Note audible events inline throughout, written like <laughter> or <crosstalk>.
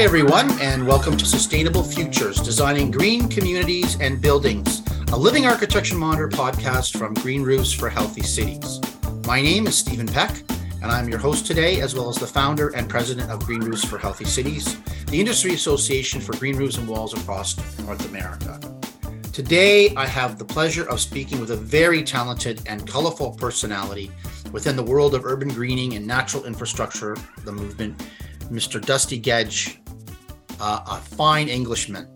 Hi, everyone, and welcome to Sustainable Futures Designing Green Communities and Buildings, a living architecture monitor podcast from Green Roofs for Healthy Cities. My name is Stephen Peck, and I'm your host today, as well as the founder and president of Green Roofs for Healthy Cities, the industry association for green roofs and walls across North America. Today, I have the pleasure of speaking with a very talented and colorful personality within the world of urban greening and natural infrastructure, the movement, Mr. Dusty Gedge, uh, a fine Englishman.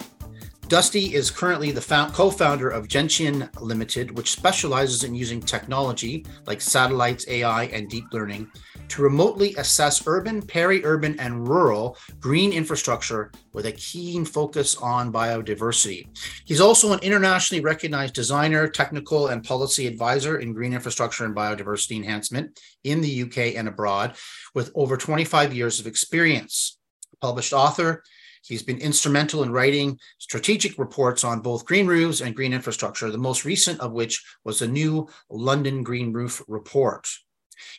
Dusty is currently the co founder of Gentian Limited, which specializes in using technology like satellites, AI, and deep learning to remotely assess urban, peri urban, and rural green infrastructure with a keen focus on biodiversity. He's also an internationally recognized designer, technical, and policy advisor in green infrastructure and biodiversity enhancement in the UK and abroad, with over 25 years of experience. Published author, He's been instrumental in writing strategic reports on both green roofs and green infrastructure, the most recent of which was the new London Green Roof Report.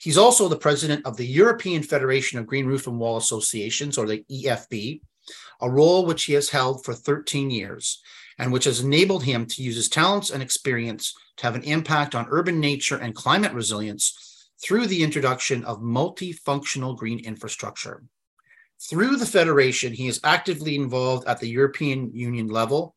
He's also the president of the European Federation of Green Roof and Wall Associations, or the EFB, a role which he has held for 13 years and which has enabled him to use his talents and experience to have an impact on urban nature and climate resilience through the introduction of multifunctional green infrastructure. Through the Federation, he is actively involved at the European Union level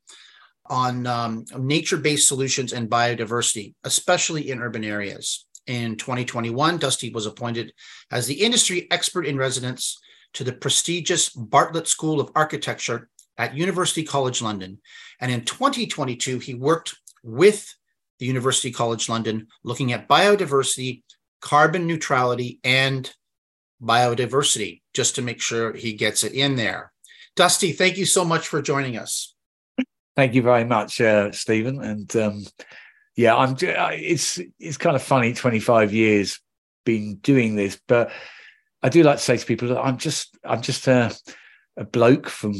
on um, nature based solutions and biodiversity, especially in urban areas. In 2021, Dusty was appointed as the industry expert in residence to the prestigious Bartlett School of Architecture at University College London. And in 2022, he worked with the University College London looking at biodiversity, carbon neutrality, and biodiversity, just to make sure he gets it in there. Dusty, thank you so much for joining us. Thank you very much, uh, Stephen. And um, yeah, I'm. It's it's kind of funny. Twenty five years been doing this, but I do like to say to people that I'm just I'm just a, a bloke from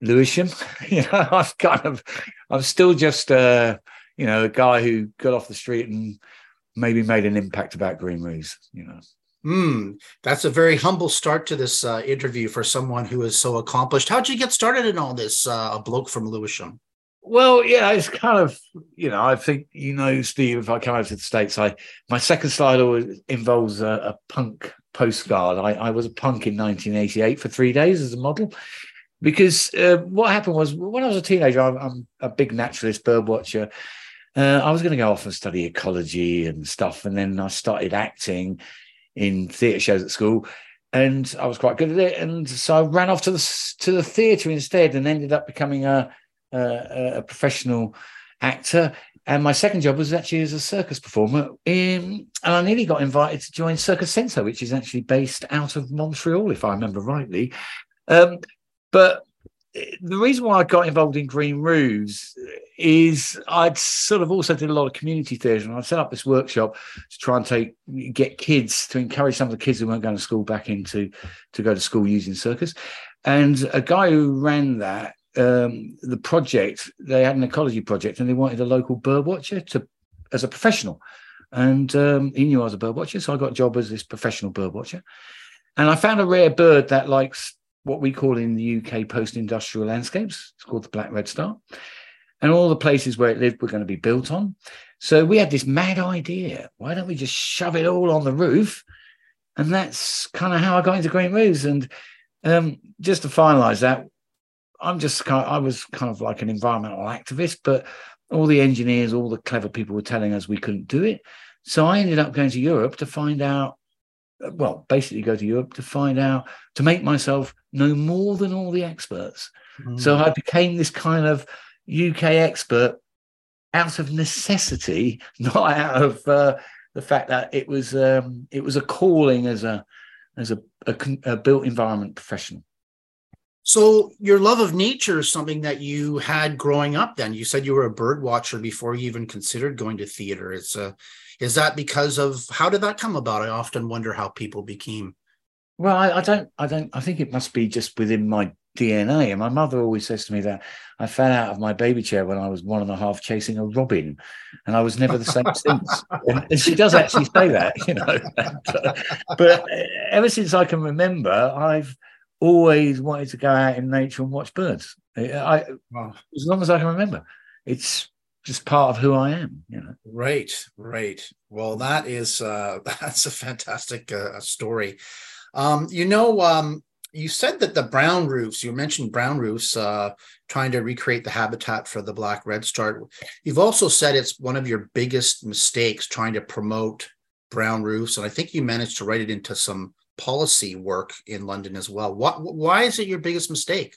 Lewisham. <laughs> you know, I've kind of I'm still just uh, you know a guy who got off the street and maybe made an impact about green roofs. You know. Hmm, that's a very humble start to this uh, interview for someone who is so accomplished. How'd you get started in all this? Uh, a bloke from Lewisham. Well, yeah, it's kind of you know I think you know Steve. If I come out to the states, I my second slide always involves a, a punk postcard. I, I, was a punk in 1988 for three days as a model, because uh, what happened was when I was a teenager, I'm, I'm a big naturalist, bird watcher. Uh, I was going to go off and study ecology and stuff, and then I started acting in theatre shows at school, and I was quite good at it. And so I ran off to the to the theatre instead, and ended up becoming a a, a professional actor. And my second job was actually as a circus performer. In, and I nearly got invited to join Circus Center, which is actually based out of Montreal, if I remember rightly. Um, but the reason why I got involved in Green Roofs is I'd sort of also did a lot of community theatre, and I set up this workshop to try and take get kids to encourage some of the kids who weren't going to school back into to go to school using circus. And a guy who ran that um, the project, they had an ecology project and they wanted a local bird watcher to as a professional. And um, he knew I was a bird watcher, so I got a job as this professional bird watcher. And I found a rare bird that likes what we call in the UK post-industrial landscapes. It's called the black redstart. And all the places where it lived were going to be built on. So we had this mad idea. Why don't we just shove it all on the roof? And that's kind of how I got into Green Roofs. And um, just to finalize that, I'm just kind of, I was kind of like an environmental activist, but all the engineers, all the clever people were telling us we couldn't do it. So I ended up going to Europe to find out, well, basically go to Europe to find out, to make myself know more than all the experts. Mm. So I became this kind of UK expert out of necessity, <laughs> not out of uh, the fact that it was um, it was a calling as a as a, a, a built environment professional. So your love of nature is something that you had growing up. Then you said you were a bird watcher before you even considered going to theater. It's a, uh, is that because of how did that come about? I often wonder how people became. Well, I, I don't, I don't, I think it must be just within my DNA. And my mother always says to me that I fell out of my baby chair when I was one and a half chasing a robin, and I was never the same since. <laughs> And, she does actually say that, <laughs> you know. but uh, ever since I can remember, I've always wanted to go out in nature and watch birds. I, as long as I can remember, it's just part of who I am. You know. Right, right. Well, that is uh, <laughs> that's a fantastic uh, story. Um, you know, um, you said that the brown roofs. You mentioned brown roofs, uh, trying to recreate the habitat for the black redstart. You've also said it's one of your biggest mistakes trying to promote brown roofs, and I think you managed to write it into some policy work in London as well. What, why is it your biggest mistake?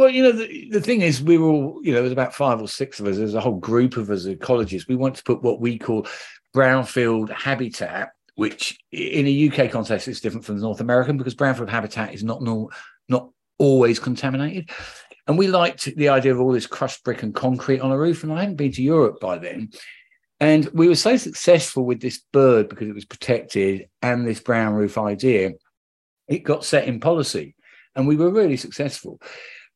Well, you know, the, the thing is, we were all, you know, there's about five or six of us. There's a whole group of us ecologists. We want to put what we call brownfield habitat, which in a UK context is different from the North American because brownfield habitat is not no, not always contaminated. And we liked the idea of all this crushed brick and concrete on a roof. And I hadn't been to Europe by then. And we were so successful with this bird because it was protected and this brown roof idea, it got set in policy. And we were really successful.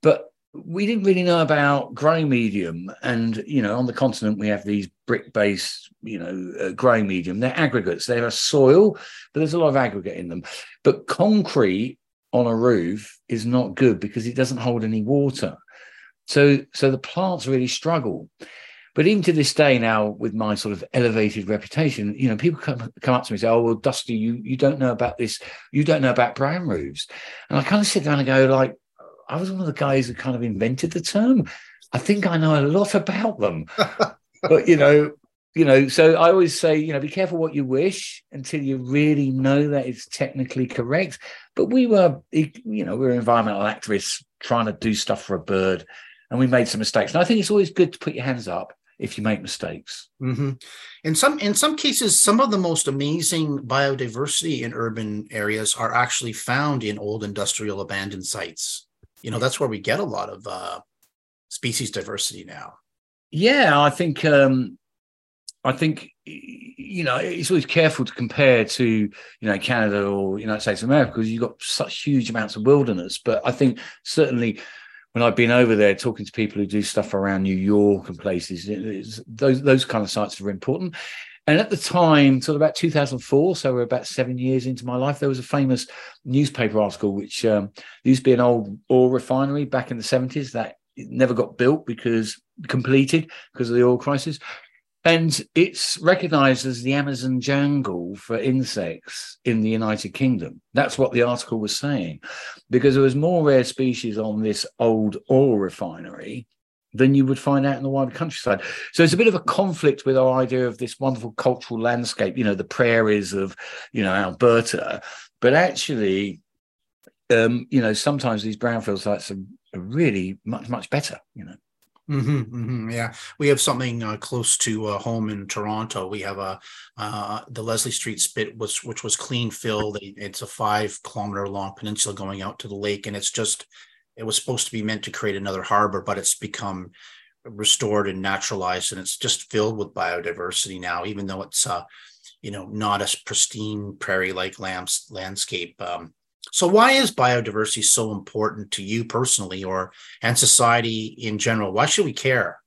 But we didn't really know about growing medium. And, you know, on the continent, we have these brick based, you know, uh, growing medium. They're aggregates, they're a soil, but there's a lot of aggregate in them. But concrete on a roof is not good because it doesn't hold any water. So, so the plants really struggle. But even to this day now, with my sort of elevated reputation, you know, people come, come up to me and say, "Oh, well, Dusty, you you don't know about this. You don't know about brown roofs." And I kind of sit down and go, like, I was one of the guys who kind of invented the term. I think I know a lot about them, <laughs> but you know, you know. So I always say, you know, be careful what you wish until you really know that it's technically correct. But we were, you know, we were environmental activists trying to do stuff for a bird, and we made some mistakes. And I think it's always good to put your hands up if you make mistakes. Mm-hmm. In some in some cases, some of the most amazing biodiversity in urban areas are actually found in old industrial abandoned sites. You know, that's where we get a lot of uh, species diversity now. Yeah, I think um, I think you know it's always careful to compare to you know Canada or United States of America because you've got such huge amounts of wilderness. But I think certainly when I've been over there talking to people who do stuff around New York and places, those those kind of sites are important. And at the time, sort of about 2004, so we're about seven years into my life, there was a famous newspaper article which um, used to be an old oil refinery back in the 70s that never got built because completed because of the oil crisis. And it's recognized as the Amazon jungle for insects in the United Kingdom. That's what the article was saying, because there was more rare species on this old oil refinery than you would find out in the wider countryside. So it's a bit of a conflict with our idea of this wonderful cultural landscape, you know, the prairies of, you know, Alberta. But actually, um, you know, sometimes these brownfield sites are, are really much, much better, you know. Mm-hmm, mm-hmm, yeah, we have something uh, close to uh, home in Toronto. We have a uh, the Leslie Street Spit, was which was clean filled. It's a five kilometer long peninsula going out to the lake, and it's just it was supposed to be meant to create another harbor, but it's become restored and naturalized, and it's just filled with biodiversity now. Even though it's uh, you know not a pristine prairie like landscape. Um, so why is biodiversity so important to you personally or and society in general? Why should we care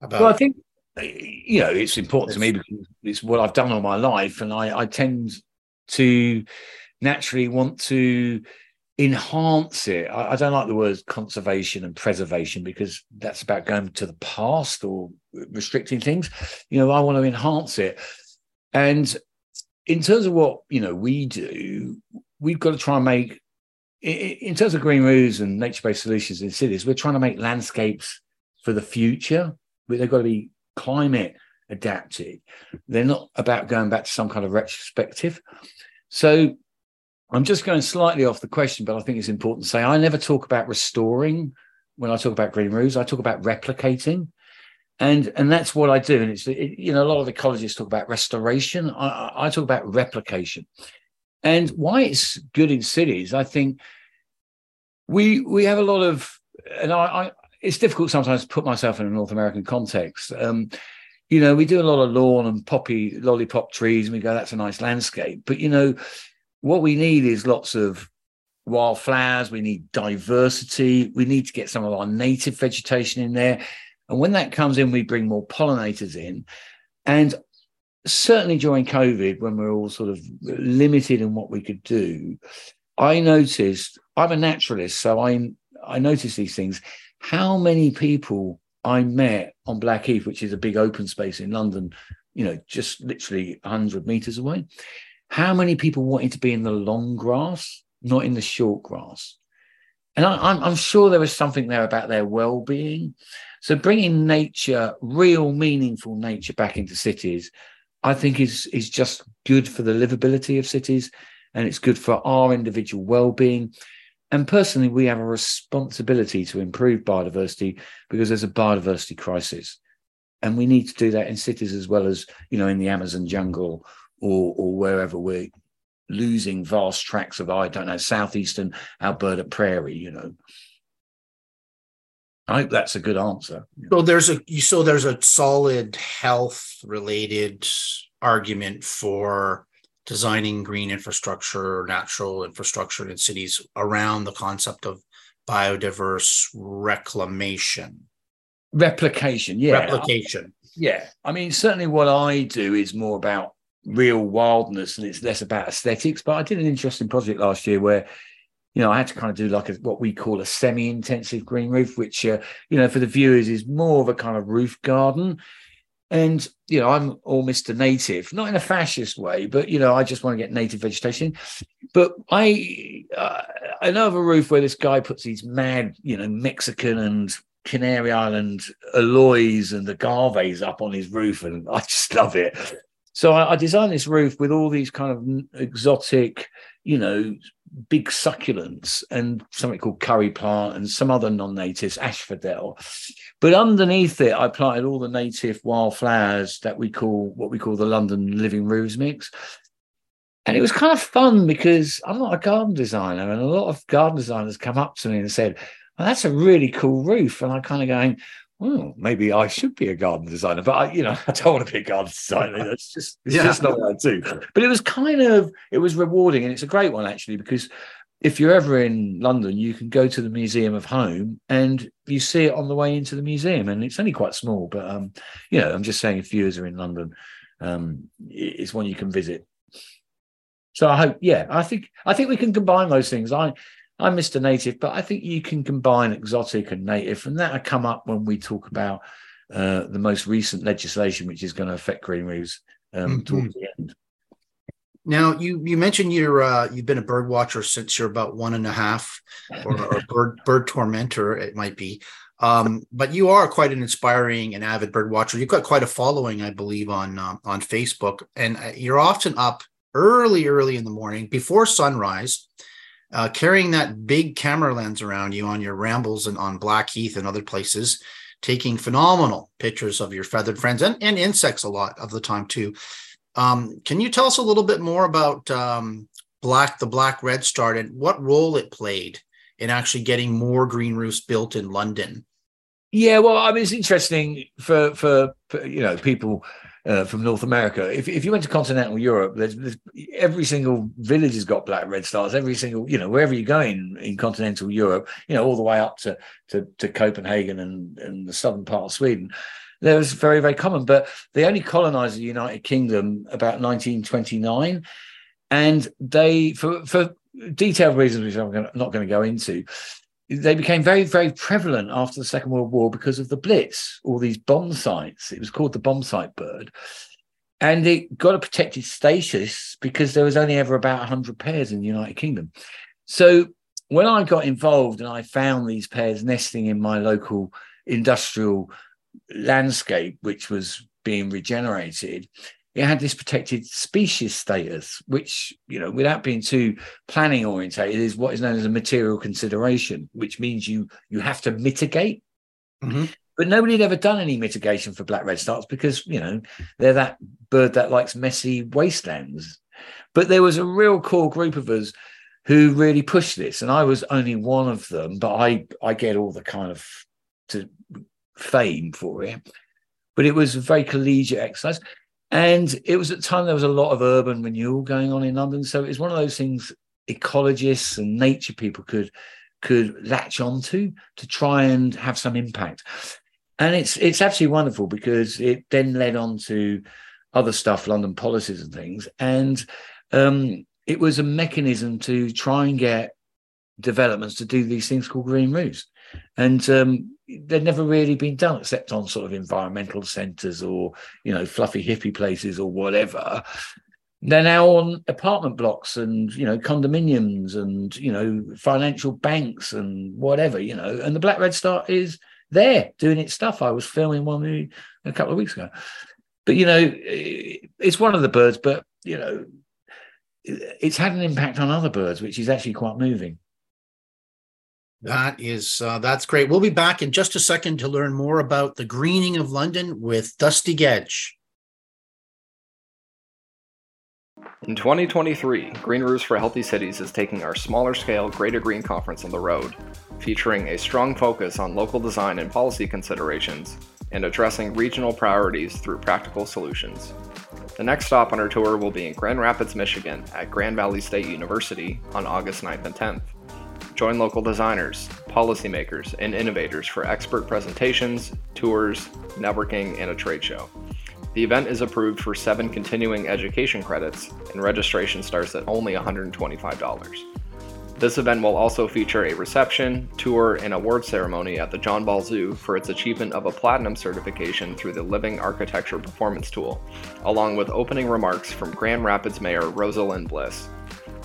about Well, I think you know, it's important to me because it's what I've done all my life and I, I tend to naturally want to enhance it. I, I, don't like the words conservation and preservation because that's about going to the past or restricting things. You know, I want to enhance it. And in terms of what you know we do, we've got to try and make, in terms of green roofs and nature-based solutions in cities, we're trying to make landscapes for the future. but They've got to be climate adapted. They're not about going back to some kind of retrospective. So I'm just going slightly off the question, but I think it's important to say I never talk about restoring when I talk about green roofs. I talk about replicating. And and that's what I do. And it's it, you know a lot of ecologists talk about restoration. I, I talk about replication. And why it's good in cities, I think we we have a lot of, and I, I it's difficult sometimes to put myself in a North American context. Um, you know, we do a lot of lawn and poppy lollipop trees, and we go, that's a nice landscape. But you know, what we need is lots of wildflowers. We need diversity. We need to get some of our native vegetation in there. And when that comes in, we bring more pollinators in. And certainly during COVID, when we are all sort of limited in what we could do, I noticed I'm a naturalist, so I I notice these things. How many people I met on Blackheath, which is a big open space in London, you know, just literally 100 meters away. How many people wanted to be in the long grass, not in the short grass? And I, am I'm sure there was something there about their well being. So bringing nature, real meaningful nature back into cities, I think is, is just good for the livability of cities and it's good for our individual well being. And personally, we have a responsibility to improve biodiversity because there's a biodiversity crisis. And we need to do that in cities as well as, you know, in the Amazon jungle or, or wherever we're losing vast tracts of, I don't know, southeastern Alberta prairie, you know. I hope that's a good answer. So there's a so there's a solid health related argument for designing green infrastructure, natural infrastructure in cities around the concept of biodiverse reclamation. Replication, yeah. Replication. Yeah. I mean, certainly what I do is more about real wildness and it's less about aesthetics. But I did an interesting project last year where, you know, I had to kind of do like a, what we call a semi-intensive green roof, which, uh, you know, for the viewers is more of a kind of roof garden. And, you know, I'm all Mr. Native, not in a fascist way, but, you know, I just want to get native vegetation. But I, uh, I know of a roof where this guy puts these mad, you know, Mexican and Canary Island aloes and agaves up on his roof. And I just love it. So I, I designed this roof with all these kind of exotic, you know, big succulents and something called curry plant and some other non-natives, asphodel. But underneath it, I planted all the native wildflowers that we call what we call the London Living Roofs mix. And it was kind of fun because I'm not a garden designer, and a lot of garden designers come up to me and said, well, that's a really cool roof. And I kind of going, well, maybe I should be a garden designer, but I, you know, <laughs> I don't want to be a garden designer. <laughs> That's just, it's yeah. just not what I do. But it was kind of, it was rewarding, and it's a great one actually because if you're ever in London, you can go to the Museum of Home and you see it on the way into the museum, and it's only quite small. But um, you know, I'm just saying, if viewers are in London, um, it's one you can visit. So I hope, yeah, I think I think we can combine those things. I I'm Mr. Native, but I think you can combine exotic and native, and that'll come up when we talk about uh, the most recent legislation, which is going to affect green roofs um, mm-hmm. towards the end. Now, you you mentioned you're uh, you've been a bird watcher since you're about one and a half, or a <laughs> bird bird tormentor it might be. Um, but you are quite an inspiring and avid bird watcher. You've got quite a following, I believe, on uh, on Facebook, and uh, you're often up early, early in the morning before sunrise uh, carrying that big camera lens around you on your rambles and on Blackheath and other places, taking phenomenal pictures of your feathered friends and, and insects a lot of the time too. Um, can you tell us a little bit more about um, Black, the Black Redstart, and what role it played in actually getting more green roofs built in London? Yeah, well, I mean, it's interesting for for, for you know people uh, from North America. If, if you went to continental Europe, there's, there's, every single village has got black redstarts. Every single, you know, wherever you go in, in continental Europe, you know, all the way up to to, to Copenhagen and, and the southern part of Sweden, there was very very common. But they only colonised the United Kingdom about 1929, and they for for detailed reasons which I'm not going to go into they became very, very prevalent after the Second World War because of the Blitz, all these bomb sites. It was called the bomb site bird. And it got a protected status because there was only ever about 100 pairs in the United Kingdom. So when I got involved and I found these pairs nesting in my local industrial landscape, which was being regenerated, it had this protected species status, which, you know, without being too planning orientated, is what is known as a material consideration, which means you you have to mitigate. Mm-hmm. But nobody had ever done any mitigation for black redstarts because, you know, they're that bird that likes messy wastelands. But there was a real core group of us who really pushed this. And I was only one of them, but I I get all the kind of to fame for it. But it was a very collegiate exercise. And it was at the time there was a lot of urban renewal going on in London. So it was one of those things ecologists and nature people could could latch onto to try and have some impact. And it's it's absolutely wonderful because it then led on to other stuff, London policies and things. And um, it was a mechanism to try and get developments to do these things called green roofs. And um, they've never really been done except on sort of environmental centres or, you know, fluffy hippie places or whatever. They're now on apartment blocks and, you know, condominiums and, you know, financial banks and whatever, you know. And the Black Redstart is there doing its stuff. I was filming one a couple of weeks ago. But, you know, it's one of the birds, but, you know, it's had an impact on other birds, which is actually quite moving. That is uh, that's great. We'll be back in just a second to learn more about the greening of London with Dusty Gedge. In 2023, Green Roofs for Healthy Cities is taking our smaller scale Greater Green Conference on the road, featuring a strong focus on local design and policy considerations and addressing regional priorities through practical solutions. The next stop on our tour will be in Grand Rapids, Michigan at Grand Valley State University on August 9th and 10th. Join local designers, policymakers, and innovators for expert presentations, tours, networking, and a trade show. The event is approved for seven continuing education credits, and registration starts at only $125. This event will also feature a reception, tour, and award ceremony at the John Ball Zoo for its achievement of a platinum certification through the Living Architecture Performance Tool, along with opening remarks from Grand Rapids Mayor Rosalind Bliss.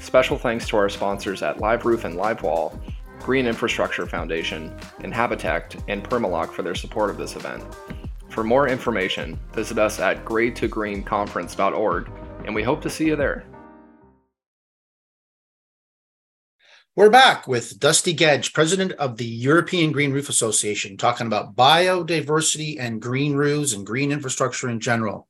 Special thanks to our sponsors at Live Roof and Live Wall, Green Infrastructure Foundation, Inhabitect, and Permaloc for their support of this event. For more information, visit us at greatergreenconference.org, and we hope to see you there. We're back with Dusty Gedge, president of the European Green Roof Association, talking about biodiversity and green roofs and green infrastructure in general.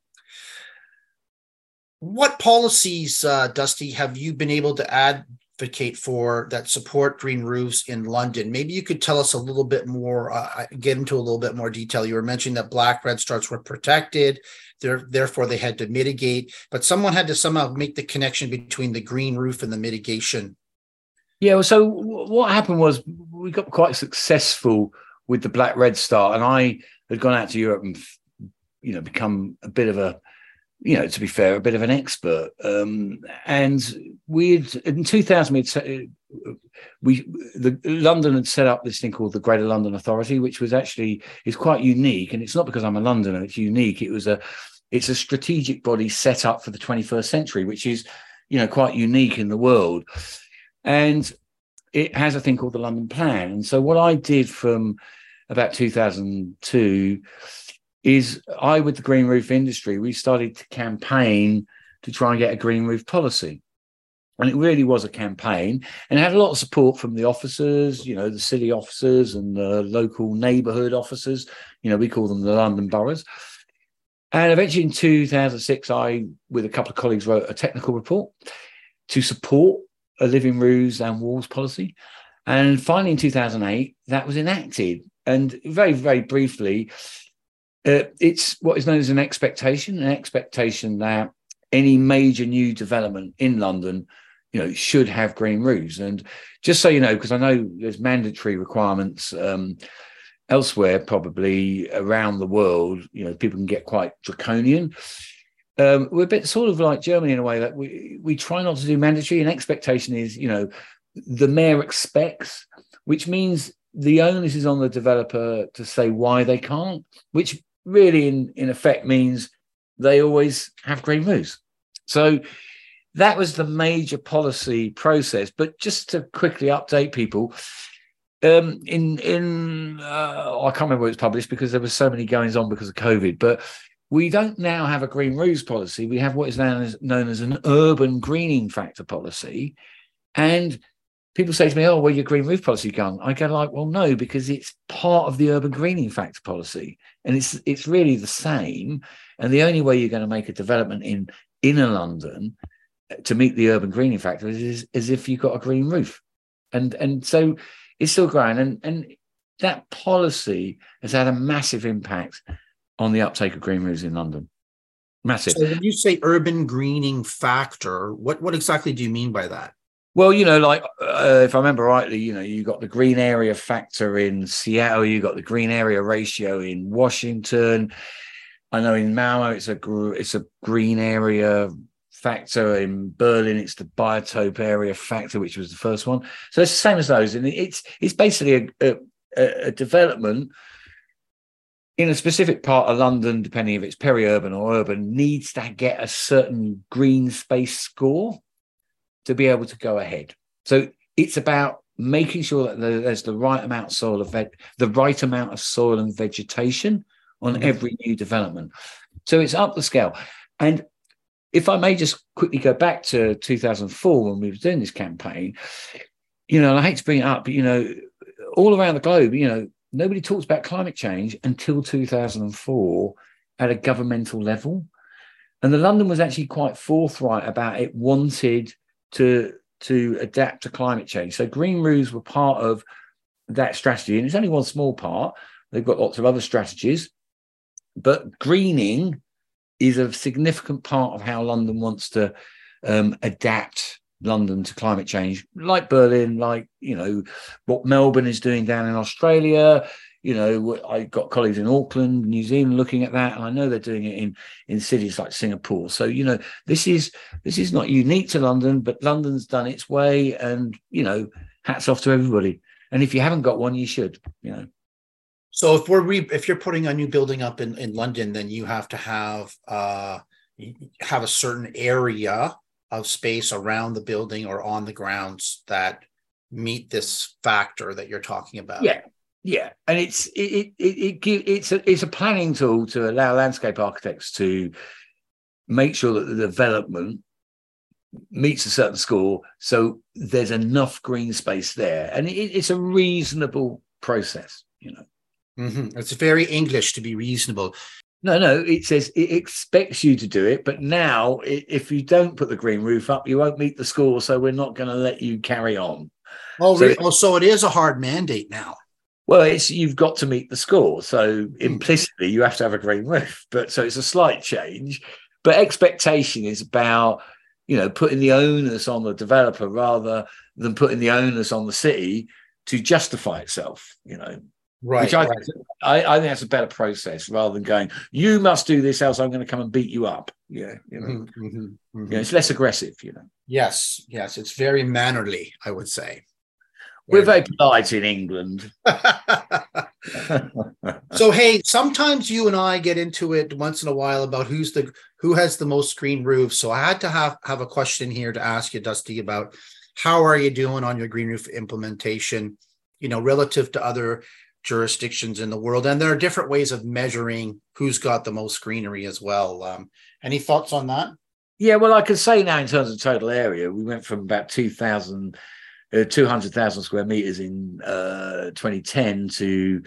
What policies, uh, Dusty, have you been able to advocate for that support green roofs in London? Maybe you could tell us a little bit more, uh, get into a little bit more detail. You were mentioning that black redstarts were protected, therefore they had to mitigate, but someone had to somehow make the connection between the green roof and the mitigation. Yeah, well, so what happened was we got quite successful with the black redstart, and I had gone out to Europe and you know become a bit of a you know, to be fair, a bit of an expert. Um, and we had in 2000 we'd set, we the London had set up this thing called the Greater London Authority, which was actually is quite unique. And it's not because I'm a Londoner; it's unique. It was a it's a strategic body set up for the 21st century, which is you know quite unique in the world. And it has a thing called the London Plan. And so what I did from about 2002 is I, with the green roof industry, we started to campaign to try and get a green roof policy. And it really was a campaign and it had a lot of support from the officers, you know, the city officers and the local neighborhood officers. You know, we call them the London boroughs. And eventually in 2006, I, with a couple of colleagues, wrote a technical report to support a living roofs and walls policy. And finally in 2008, that was enacted. And very, very briefly, uh, it's what is known as an expectation, an expectation that any major new development in London, you know, should have green roofs. And just so you know, because I know there's mandatory requirements um, elsewhere, probably around the world, you know, people can get quite draconian. Um, we're a bit sort of like Germany in a way that we we try not to do mandatory. And expectation is, you know, the mayor expects, which means the onus is on the developer to say why they can't, which really in, in effect means they always have green roofs. So that was the major policy process. But just to quickly update people, um, in in uh, I can't remember where it's published because there were so many goings on because of COVID, but we don't now have a green roofs policy. We have what is known as, known as an urban greening factor policy, and people say to me, "Oh, well, your green roof policy gone?" I go like, "Well, no, because it's part of the urban greening factor policy, and it's it's really the same. And the only way you're going to make a development in inner London uh, to meet the urban greening factor is, is if you've got a green roof, and and so it's still growing, and and that policy has had a massive impact on the uptake of green roofs in London. Massive. So when you say urban greening factor, what what exactly do you mean by that? Well, you know, like uh, if I remember rightly, you know, you got the green area factor in Seattle, you got the green area ratio in Washington. I know in Malmo it's a it's a green area factor. In Berlin, it's the biotope area factor, which was the first one. So it's the same as those, and it's it's basically a, a, a development in a specific part of London, depending if it's peri-urban or urban, needs to get a certain green space score to be able to go ahead. So it's about making sure that there's the right amount of soil of veg- the right amount of soil and vegetation on mm-hmm. every new development. So it's up the scale. And if I may just quickly go back to 2004 when we were doing this campaign, you know, I hate to bring it up, but you know, all around the globe, you know, nobody talks about climate change until 2004 at a governmental level. And the London was actually quite forthright about it wanted to to adapt to climate change. So green roofs were part of that strategy, and it's only one small part. They've got lots of other strategies, but greening is a significant part of how London wants to um, adapt London to climate change, like Berlin, like you know what Melbourne is doing down in Australia. You know, I got colleagues in Auckland, New Zealand, looking at that, and I know they're doing it in in cities like Singapore. So you know, this is this is not unique to London, but London's done its way, and you know, hats off to everybody. And if you haven't got one, you should. You know. So if we're re- if you're putting a new building up in in London, then you have to have uh have a certain area of space around the building or on the grounds that meet this factor that you're talking about. Yeah, yeah, and it's it it it, it it's a it's a planning tool to allow landscape architects to make sure that the development meets a certain score, so there's enough green space there, and it, it's a reasonable process. You know, mm-hmm. it's very English to be reasonable. No, no, it says it expects you to do it, but now if you don't put the green roof up, you won't meet the score, so we're not going to let you carry on. Oh, so, oh, so it is a hard mandate now. Well, it's you've got to meet the score, so hmm. implicitly you have to have a green roof. <laughs> But so it's a slight change, but expectation is about you know putting the onus on the developer rather than putting the onus on the city to justify itself. You know, Right. Which I, right. I, I, think that's a better process rather than going, you must do this, else I'm going to come and beat you up. Yeah. You know, mm-hmm, mm-hmm, mm-hmm. it's less aggressive, you know. Yes. Yes. It's very mannerly, I would say. We're very polite in England. <laughs> so hey, sometimes you and I get into it once in a while about who's the who has the most green roofs. So I had to have have a question here to ask you, Dusty, about how are you doing on your green roof implementation? You know, relative to other jurisdictions in the world, and there are different ways of measuring who's got the most greenery as well. Um, any thoughts on that? Yeah, well, I can say now in terms of total area, we went from about 2,000, uh, 200,000 square meters in uh, 2010 to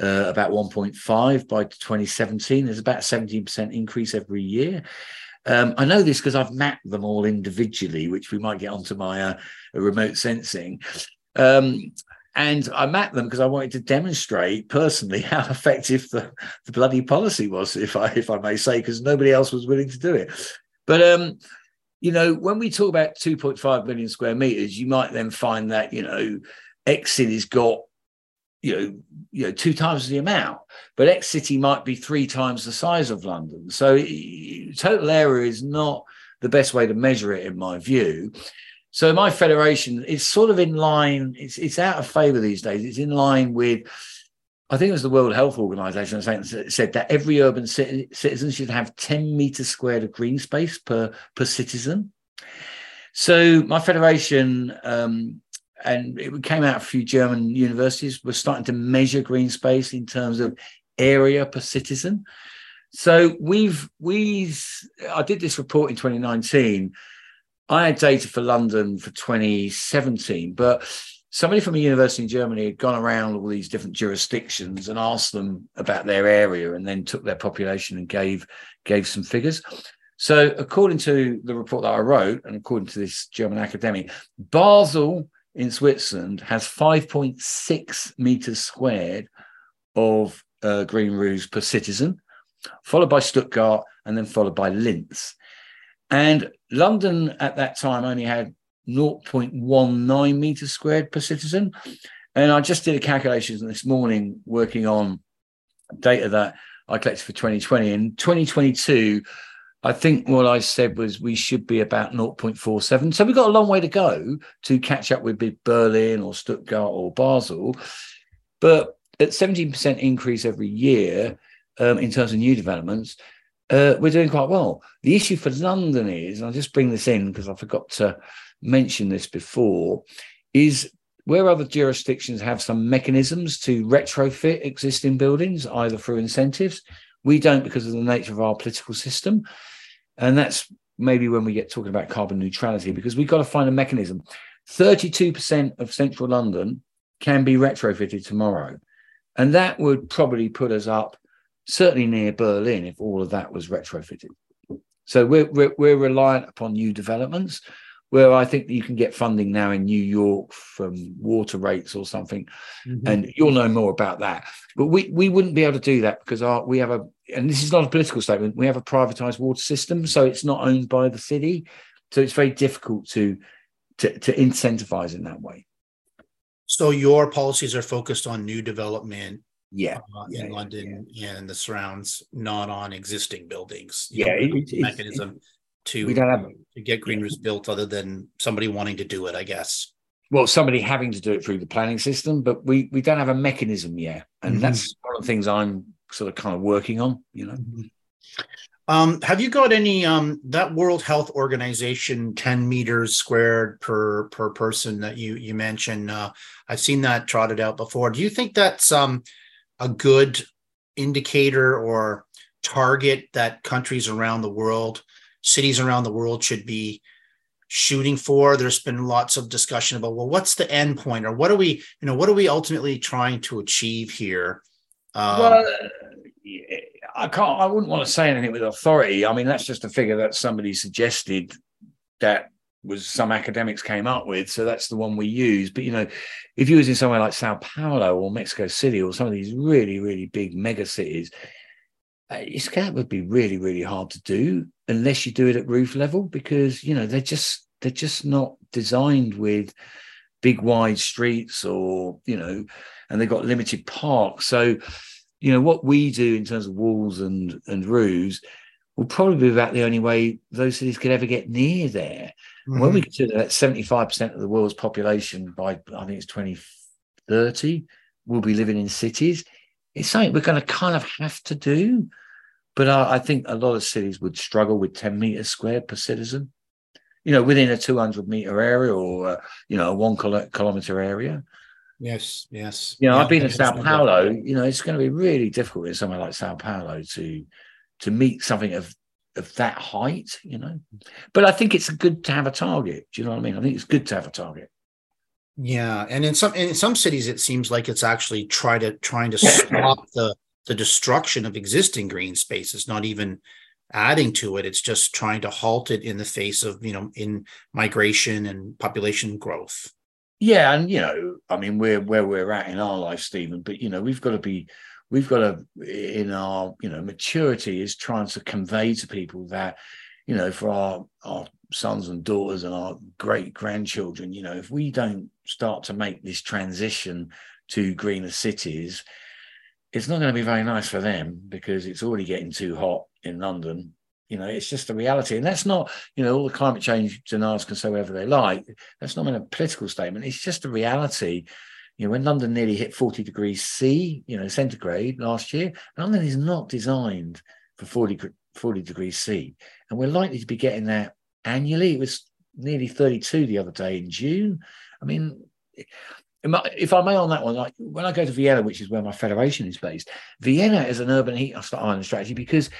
uh, about 1.5 by 2017. There's about 17% increase every year. Um, I know this because I've mapped them all individually, which we might get onto my uh, remote sensing. Um, and I mapped them because I wanted to demonstrate personally <laughs> how effective the, the bloody policy was, if I if I may say, because nobody else was willing to do it. But um, you know, when we talk about 2.5 million square meters, you might then find that you know, X city's got you know, you know, two times the amount, but X city might be three times the size of London. So total area is not the best way to measure it, in my view. So my federation is sort of in line. It's it's out of favour these days. It's in line with, I think it was the World Health Organization that said that every urban citizen should have 10 meters squared of green space per per citizen. So my federation, um, and it came out a few German universities, were starting to measure green space in terms of area per citizen. So we've we I did this report in 2019 I had data for London for 2017, but somebody from a university in Germany had gone around all these different jurisdictions and asked them about their area and then took their population and gave gave some figures. So according to the report that I wrote and according to this German academic, Basel in Switzerland has 5.6 meters squared of uh, green roofs per citizen, followed by Stuttgart and then followed by Linz. And London at that time only had 0.19 meters squared per citizen. And I just did a calculation this morning working on data that I collected for 2020. In 2022, I think what I said was we should be about 0.47. So we've got a long way to go to catch up with big Berlin or Stuttgart or Basel. But at 17% increase every year um, in terms of new developments, uh, we're doing quite well. The issue for London is, and I'll just bring this in because I forgot to mention this before, is where other jurisdictions have some mechanisms to retrofit existing buildings, either through incentives, we don't because of the nature of our political system. And that's maybe when we get talking about carbon neutrality, because we've got to find a mechanism. 32% of central London can be retrofitted tomorrow. And that would probably put us up certainly near Berlin if all of that was retrofitted. So we're, we're, we're reliant upon new developments where I think you can get funding now in New York from water rates or something, mm-hmm. and you'll know more about that. But we we wouldn't be able to do that because our we have a and this is not a political statement. We have a privatized water system, so it's not owned by the city, so it's very difficult to to, to incentivize in that way. So your policies are focused on new development yeah, uh, in yeah, London yeah. and the surrounds, not on existing buildings. Yeah, it, it, mechanism. It, to we don't have to get green roofs built other than somebody wanting to do it, I guess. Well, somebody having to do it through the planning system, but we we don't have a mechanism yet, and mm-hmm. that's one of the things I'm sort of kind of working on. You know. Mm-hmm. Um, have you got any um, that World Health Organization 10 meters squared per per person that you you mentioned? Uh, I've seen that trotted out before. Do you think that's um, a good indicator or target that countries around the world cities around the world should be shooting for. There's been lots of discussion about well what's the end point or what are we you know what are we ultimately trying to achieve here? Um, well i can't i wouldn't want to say anything with authority. I mean that's just a figure that somebody suggested that was some academics came up with so that's the one we use. But you know if you was in somewhere like sao paulo or mexico city or some of these really really big mega cities that would be really really hard to do unless you do it at roof level because you know they're just they're just not designed with big wide streets or you know and they've got limited parks so you know what we do in terms of walls and and roofs will probably be about the only way those cities could ever get near there mm-hmm. when we consider that 75% of the world's population by i think it's 2030 will be living in cities it's something we're going to kind of have to do. But I, I think a lot of cities would struggle with 10 meters squared per citizen, you know, within a 200 meter area or, uh, you know, a one kilometer area. Yes, yes. You know, yeah, I've been in Sao Paulo. You know, it's going to be really difficult in somewhere like Sao Paulo to to meet something of of that height. You know, but I think it's good to have a target. Do you know what I mean? I think it's good to have a target. Yeah, and in some in some cities, it seems like it's actually try to trying to stop the the destruction of existing green spaces, not even adding to it. It's just trying to halt it in the face of you know in migration and population growth. Yeah, and you know, I mean, we're where we're at in our life, Stephen. But you know, we've got to be, we've got to in our you know maturity is trying to convey to people that you know for our our sons and daughters and our great grandchildren, you know, if we don't start to make this transition to greener cities, it's not going to be very nice for them because it's already getting too hot in London. You know, it's just a reality. And that's not, you know, all the climate change deniers can say whatever they like. That's not a political statement. It's just a reality. You know, when London nearly hit 40 degrees C, you know, centigrade last year, London is not designed for 40, 40 degrees C. And we're likely to be getting that annually. It was nearly 32 the other day in June. I mean, if I may on that one, like when I go to Vienna, which is where my federation is based, Vienna is an urban heat island strategy because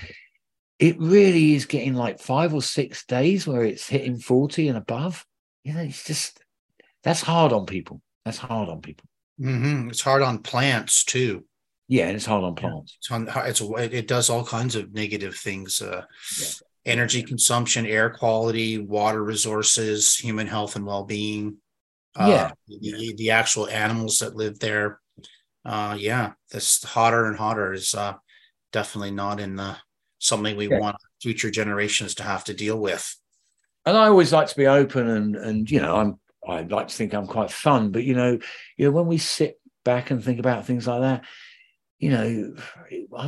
it really is getting like five or six days where it's hitting 40 and above. You know, it's just that's hard on people. That's hard on people. Mm-hmm. It's hard on plants too. Yeah, and it's hard on plants. It's on. It's it does all kinds of negative things. Uh, yeah energy consumption, air quality, water resources, human health and well-being. Uh, yeah, the, the, actual animals that live there. Uh, yeah, this hotter and hotter is uh, definitely not in the something we yeah. want future generations to have to deal with. And I always like to be open, and and you know, I'm I like to think I'm quite fun, but you know, you know, when we sit back and think about things like that, you know,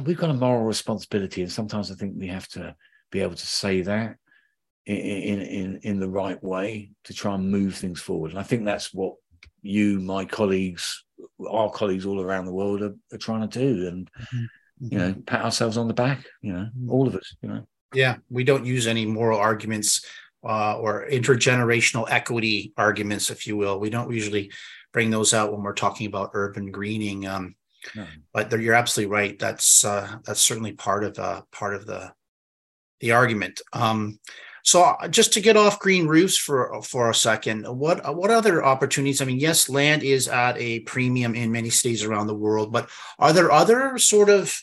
we've got a moral responsibility, and sometimes I think we have to be able to say that in in in the right way to try and move things forward. And I think that's what you, my colleagues, our colleagues all around the world are, are trying to do. And mm-hmm. you know, pat ourselves on the back. You know, mm-hmm. all of us. You know. Yeah, we don't use any moral arguments uh, or intergenerational equity arguments, if you will. We don't usually bring those out when we're talking about urban greening. Um, no. But you're absolutely right. That's uh, that's certainly part of uh, part of the the argument. Um, so uh, just to get off green roofs for for a second, what what other opportunities? I mean, yes, land is at a premium in many states around the world, but are there other sort of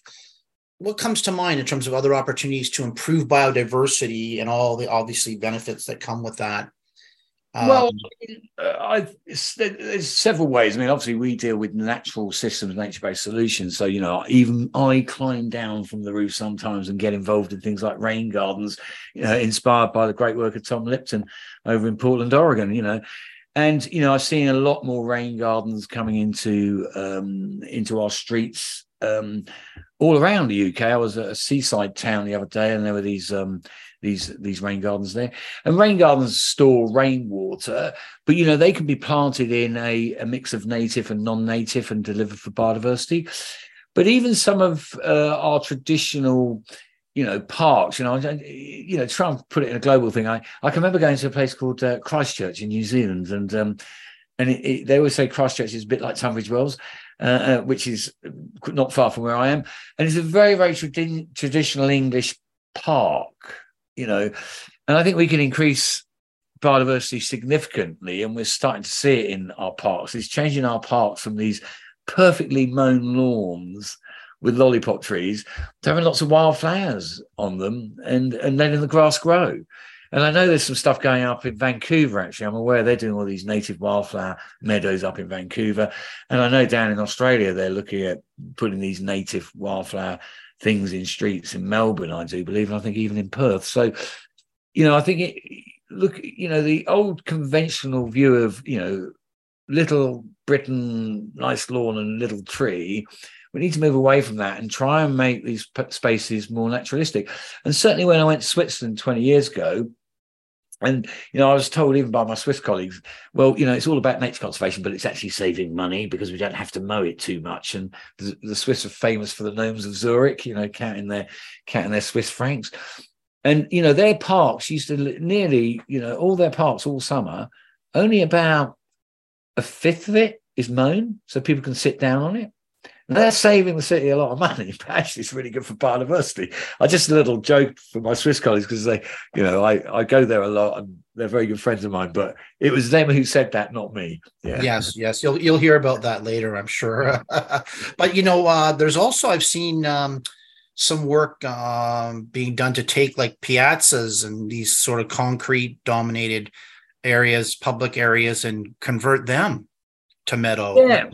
what comes to mind in terms of other opportunities to improve biodiversity and all the obviously benefits that come with that? Um, well, uh, there's several ways. I mean, obviously, we deal with natural systems, nature-based solutions. So, you know, even I climb down from the roof sometimes and get involved in things like rain gardens, you know, inspired by the great work of Tom Liptan over in Portland, Oregon. You know, and you know, I've seen a lot more rain gardens coming into um, into our streets um, all around the UK. I was at a seaside town the other day, and there were these um, these these rain gardens there. And rain gardens store rainwater, but you know they can be planted in a, a mix of native and non-native and deliver for biodiversity. But even some of uh, our traditional you know parks you know you know try and put it in a global thing i i can remember going to a place called uh, christchurch in new zealand and um and it, it, they always say christchurch is a bit like tunbridge wells uh, uh, which is not far from where i am and it's a very very tradi- traditional english park you know, and I think we can increase biodiversity significantly, and we're starting to see it in our parks. It's changing our parks from these perfectly mown lawns with lollipop trees to having lots of wildflowers on them and and letting the grass grow. And I know there's some stuff going up in Vancouver, actually. I'm aware they're doing all these native wildflower meadows up in Vancouver. And I know down in Australia, they're looking at putting these native wildflower things in streets in Melbourne, I do believe, and I think even in Perth. So, you know, I think it, look, you know, the old conventional view of, you know, little Britain, nice lawn and little tree. We need to move away from that and try and make these spaces more naturalistic. And certainly when I went to Switzerland 20 years ago, and you know, I was told even by my Swiss colleagues, well, you know, it's all about nature conservation, but it's actually saving money because we don't have to mow it too much. And the, the Swiss are famous for the gnomes of Zurich, you know, counting their counting their Swiss francs. And you know, their parks used to nearly, you know, all their parks all summer, only about a fifth of it is mown, so people can sit down on it they're saving the city a lot of money, <laughs> but actually it's really good for biodiversity. I just a little joke for my Swiss colleagues because they, you know, I, I go there a lot and they're very good friends of mine, but it was them who said that, not me. Yeah. Yes, yes. You'll you'll hear about that later, I'm sure. <laughs> but you know, uh, there's also I've seen um, some work um, being done to take like piazzas and these sort of concrete dominated areas, public areas, and convert them to meadow, yeah.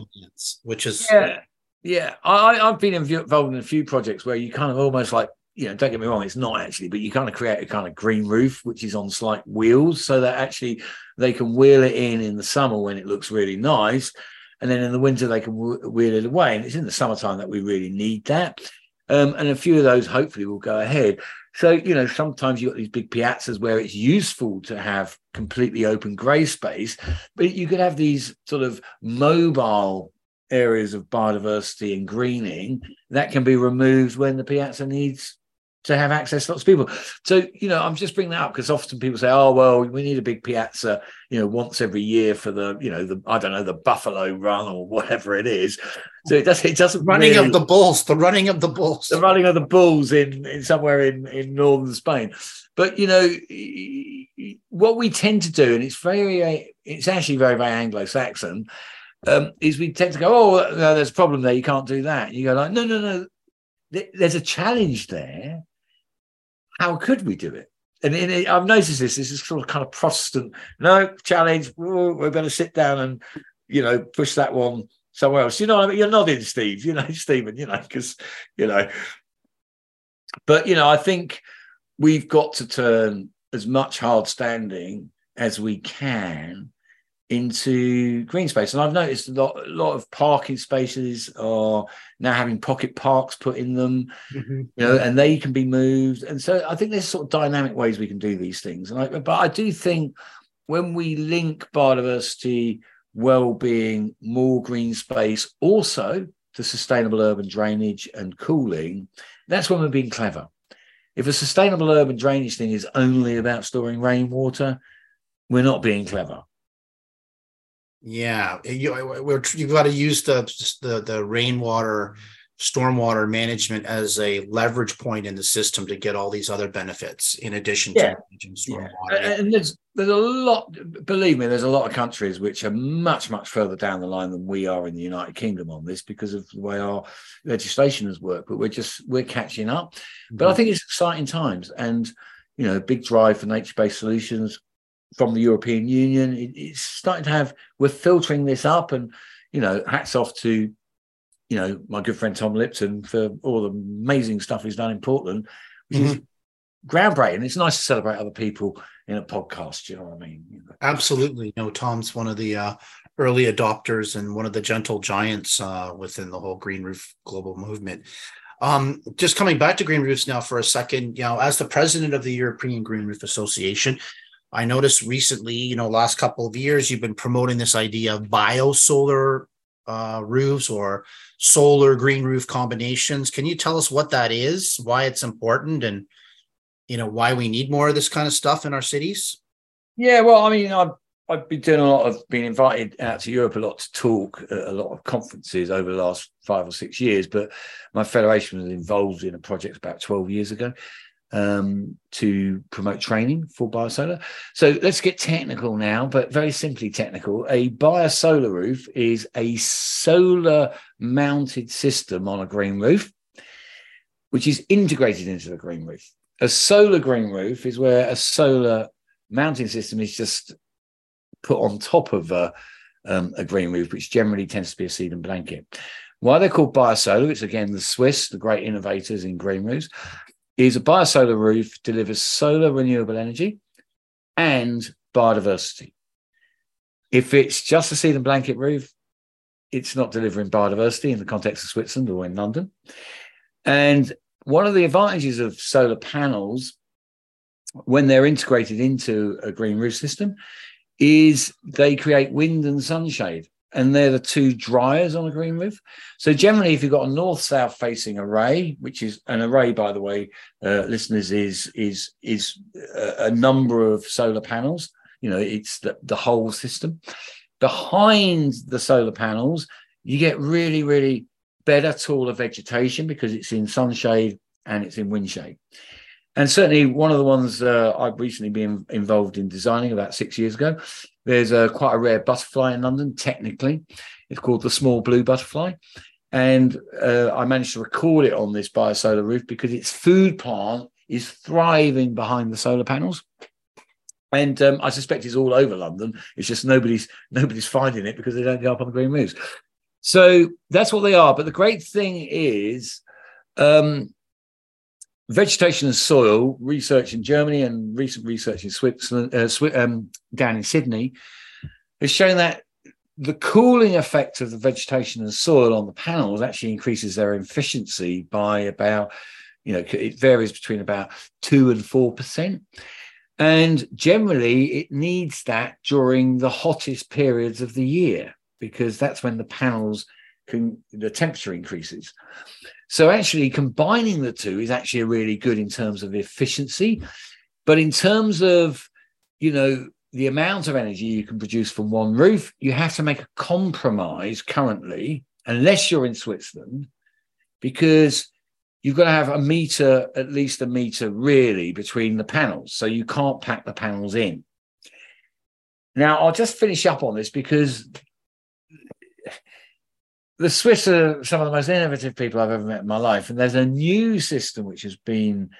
which is yeah. Yeah, I, I've been involved in a few projects where you kind of almost like you know, don't get me wrong, it's not actually, but you kind of create a kind of green roof, which is on slight wheels, so that actually they can wheel it in in the summer when it looks really nice, and then in the winter they can wheel it away. And it's in the summertime that we really need that. Um, and a few of those hopefully will go ahead. So you know, sometimes you've got these big piazzas where it's useful to have completely open grey space, but you could have these sort of mobile areas of biodiversity and greening that can be removed when the piazza needs to have access to lots of people. So, you know, I'm just bringing that up because often people say, oh, well, we need a big piazza, you know, once every year for the, you know, the, I don't know, the Buffalo Run or whatever it is. So it, does, it doesn't running really, of the bulls, the running of the bulls, the running of the bulls in, in somewhere in, in northern Spain. But, you know, what we tend to do, and it's very, it's actually very, very Anglo Saxon, um, is we tend to go, oh, no, there's a problem there. You can't do that. You go like, no, no, no. There's a challenge there. How could we do it? And I've noticed this. This is sort of kind of Protestant. No challenge. We're going to sit down and you know push that one somewhere else. You know, I mean, you're nodding, Steve. You know, <laughs> Stephen. You know, because you know. But you know, I think we've got to turn as much hard standing as we can into green space. And I've noticed a lot, a lot of parking spaces are now having pocket parks put in them, mm-hmm. you know, and they can be moved. And so I think there's sort of dynamic ways we can do these things. And I, but I do think when we link biodiversity, well-being, more green space, also to sustainable urban drainage and cooling, that's when we're being clever. If a sustainable urban drainage thing is only about storing rainwater, we're not being clever. Yeah, you, you've got to use the the the rainwater stormwater management as a leverage point in the system to get all these other benefits in addition yeah. to stormwater. Yeah. And there's there's a lot. Believe me, there's a lot of countries which are much much further down the line than we are in the United Kingdom on this because of the way our legislation has worked. But we're just we're catching up. Mm-hmm. But I mm-hmm. think it's exciting times, and you know, big drive for nature-based solutions from the European Union. It, it's starting to have. We're filtering this up, and you know, hats off to you know, my good friend Tom Liptan for all the amazing stuff he's done in Portland, which mm-hmm. is groundbreaking. It's nice to celebrate other people in a podcast. You know what I mean? Absolutely. No, Tom's one of the uh, early adopters and one of the gentle giants uh, within the whole green roof global movement. Um, just coming back to green roofs now for a second, you know, as the president of the European Green Roof Association, I noticed recently, you know, last couple of years, you've been promoting this idea of biosolar uh, roofs or solar green roof combinations. Can you tell us what that is, why it's important, and you know why we need more of this kind of stuff in our cities? Yeah, well, I mean, I've I've been doing a lot of being invited out to Europe a lot to talk at a lot of conferences over the last five or six years. But my federation was involved in a project about twelve years ago, um, to promote training for biosolar. So let's get technical now, but very simply technical. A biosolar roof is a solar mounted system on a green roof, which is integrated into the green roof. A solar green roof is where a solar mounting system is just put on top of a, um, a green roof, which generally tends to be a Sedum blanket. Why they're called biosolar, it's again the Swiss, the great innovators in green roofs is a biosolar roof delivers solar renewable energy and biodiversity. If it's just a Sedum blanket roof, it's not delivering biodiversity in the context of Switzerland or in London. And one of the advantages of solar panels when they're integrated into a green roof system is they create wind and sunshade and they're the two dryers on a green roof. So generally, if you've got a north-south facing array, which is an array, by the way, uh, listeners, is is is a, a, number of solar panels. You know, it's the, the whole system. Behind the solar panels, you get really, really better, taller vegetation because it's in sunshade and it's in windshade. And certainly, one of the ones uh, I've recently been involved in designing about six years ago there's a quite a rare butterfly in London. Technically, it's called the small blue butterfly, and uh, I managed to record it on this biosolar roof because its food plant is thriving behind the solar panels. And um, I suspect it's all over London. It's just nobody's nobody's finding it because they don't go up on the green roofs. So that's what they are. But the great thing is, um, vegetation and soil research in Germany and recent research in Switzerland, uh, um, down in Sydney, has shown that the cooling effect of the vegetation and soil on the panels actually increases their efficiency by about, you know, it varies between about two and four percent. And generally, it needs that during the hottest periods of the year because that's when the panels can, the temperature increases. So actually combining the two is actually really good in terms of efficiency. But in terms of, you know, the amount of energy you can produce from one roof, you have to make a compromise currently, unless you're in Switzerland, because you've got to have a meter, at least a meter really, between the panels. So you can't pack the panels in. Now, I'll just finish up on this because the Swiss are some of the most innovative people I've ever met in my life. And there's a new system which has been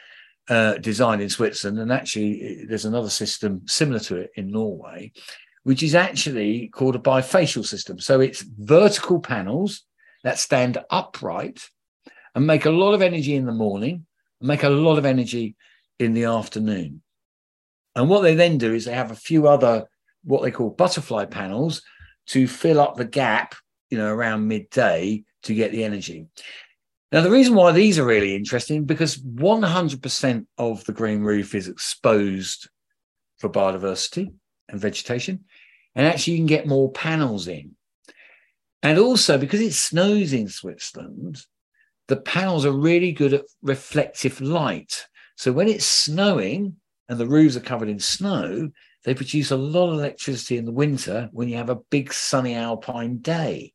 uh, designed in Switzerland. And actually, there's another system similar to it in Norway, which is actually called a bifacial system. So it's vertical panels that stand upright and make a lot of energy in the morning and make a lot of energy in the afternoon. And what they then do is they have a few other what they call butterfly panels to fill up the gap, you know, around midday to get the energy. Now, the reason why these are really interesting because 100% of the green roof is exposed for biodiversity and vegetation, and actually you can get more panels in. And also because it snows in Switzerland, the panels are really good at reflective light. So when it's snowing and the roofs are covered in snow, they produce a lot of electricity in the winter when you have a big sunny alpine day.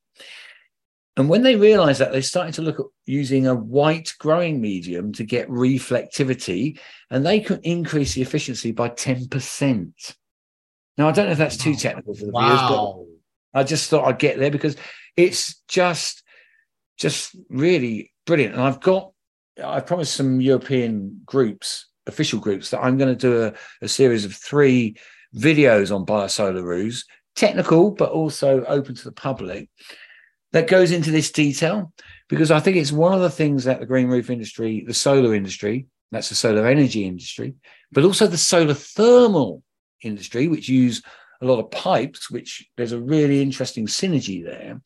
And when they realized that, they started to look at using a white growing medium to get reflectivity, and they could increase the efficiency by 10%. Now, I don't know if that's too technical for the wow. viewers, but I just thought I'd get there because it's just, just really brilliant. And I've got, I promised some European groups, official groups, that I'm going to do a, a series of three videos on biosolar roofs, technical, but also open to the public, that goes into this detail because I think it's one of the things that the green roof industry, the solar industry, that's the solar energy industry, but also the solar thermal industry, which use a lot of pipes, which there's a really interesting synergy there,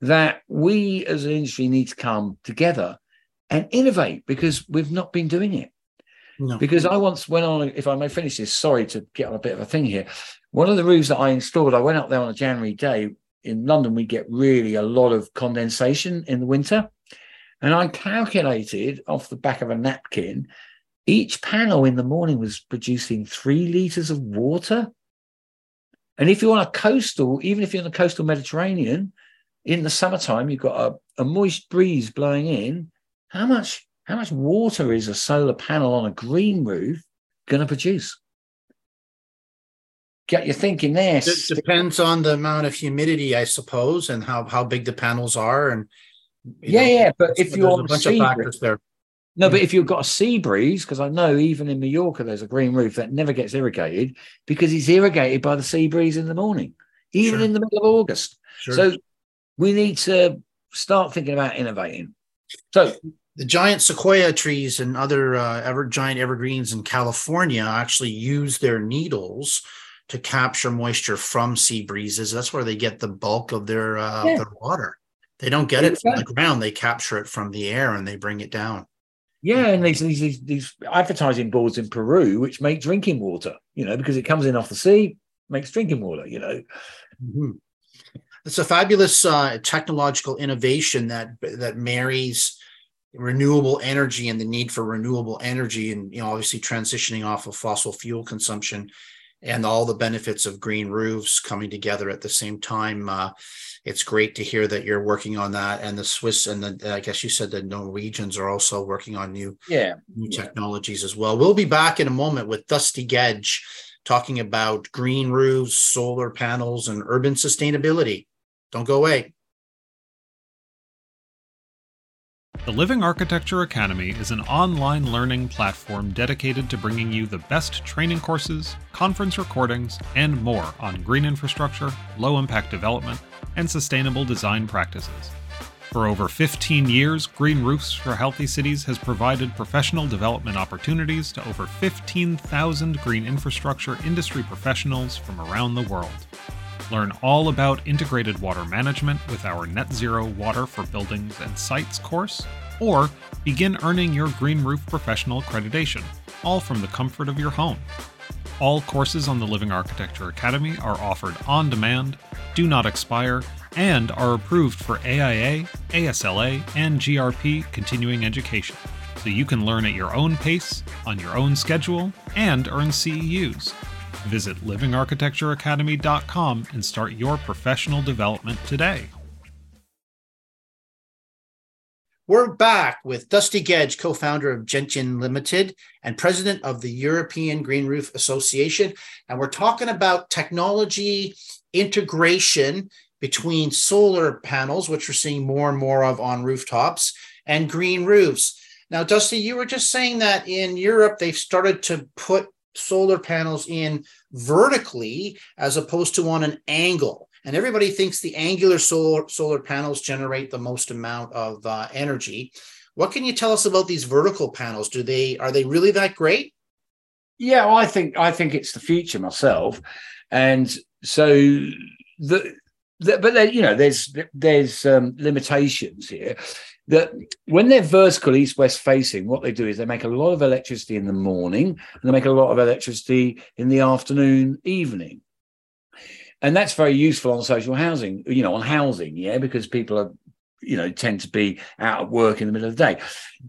that we as an industry need to come together and innovate because we've not been doing it. No. Because I once went on, if I may finish this, sorry to get on a bit of a thing here. One of the roofs that I installed, I went up there on a January day. In London, we get really a lot of condensation in the winter. And I calculated off the back of a napkin, each panel in the morning was producing three liters of water. And if you're on a coastal, even if you're in the coastal Mediterranean, in the summertime, you've got a, a moist breeze blowing in. How much how much water is a solar panel on a green roof going to produce? Get your thinking there. It depends on the amount of humidity, I suppose, and how how big the panels are, and yeah, know, yeah. But if you're a bunch of factors there. No, but if you've got a sea breeze, because I know even in Mallorca there's a green roof that never gets irrigated because it's irrigated by the sea breeze in the morning, even sure. in the middle of August. Sure. So we need to start thinking about innovating. So the giant sequoia trees and other uh, ever giant evergreens in California actually use their needles to capture moisture from sea breezes. That's where they get the bulk of their uh, yeah. their water. They don't get it from the ground; they capture it from the air and they bring it down. Yeah, and these, these these advertising boards in Peru, which make drinking water, you know, because it comes in off the sea, makes drinking water, you know. Mm-hmm. It's a fabulous uh, technological innovation that that marries renewable energy and the need for renewable energy and you know obviously transitioning off of fossil fuel consumption and all the benefits of green roofs coming together at the same time uh, it's great to hear that you're working on that. And the swiss and the i guess you said the norwegians are also working on new yeah. new yeah. technologies as well. We'll be back in a moment with dusty gedge talking about green roofs solar panels and urban sustainability. Don't go away The Living Architecture Academy is an online learning platform dedicated to bringing you the best training courses, conference recordings, and more on green infrastructure, low impact development, and sustainable design practices. For over 15 years, Green Roofs for Healthy Cities has provided professional development opportunities to over 15,000 green infrastructure industry professionals from around the world. Learn all about integrated water management with our Net Zero Water for Buildings and Sites course, or begin earning your Green Roof Professional accreditation, all from the comfort of your home. All courses on the Living Architecture Academy are offered on demand, do not expire, and are approved for AIA, ASLA, and GRP continuing education, so you can learn at your own pace, on your own schedule, and earn CEUs. Visit livingarchitectureacademy.com and start your professional development today. We're back with Dusty Gedge, co founder of Gentian Limited and president of the European Green Roof Association. And we're talking about technology integration between solar panels, which we're seeing more and more of on rooftops, and green roofs. Now, Dusty, you were just saying that in Europe, they've started to put solar panels in vertically as opposed to on an angle. And everybody thinks the angular solar solar panels generate the most amount of uh, energy. What can you tell us about these vertical panels? Do they are they really that great? Yeah, well, I think I think it's the future myself. And so the, the but there, you know there's there's um, limitations here that when they're vertical east west facing what they do is they make a lot of electricity in the morning and they make a lot of electricity in the afternoon evening. And that's very useful on social housing you know on housing yeah because people are you know tend to be out of work in the middle of the day.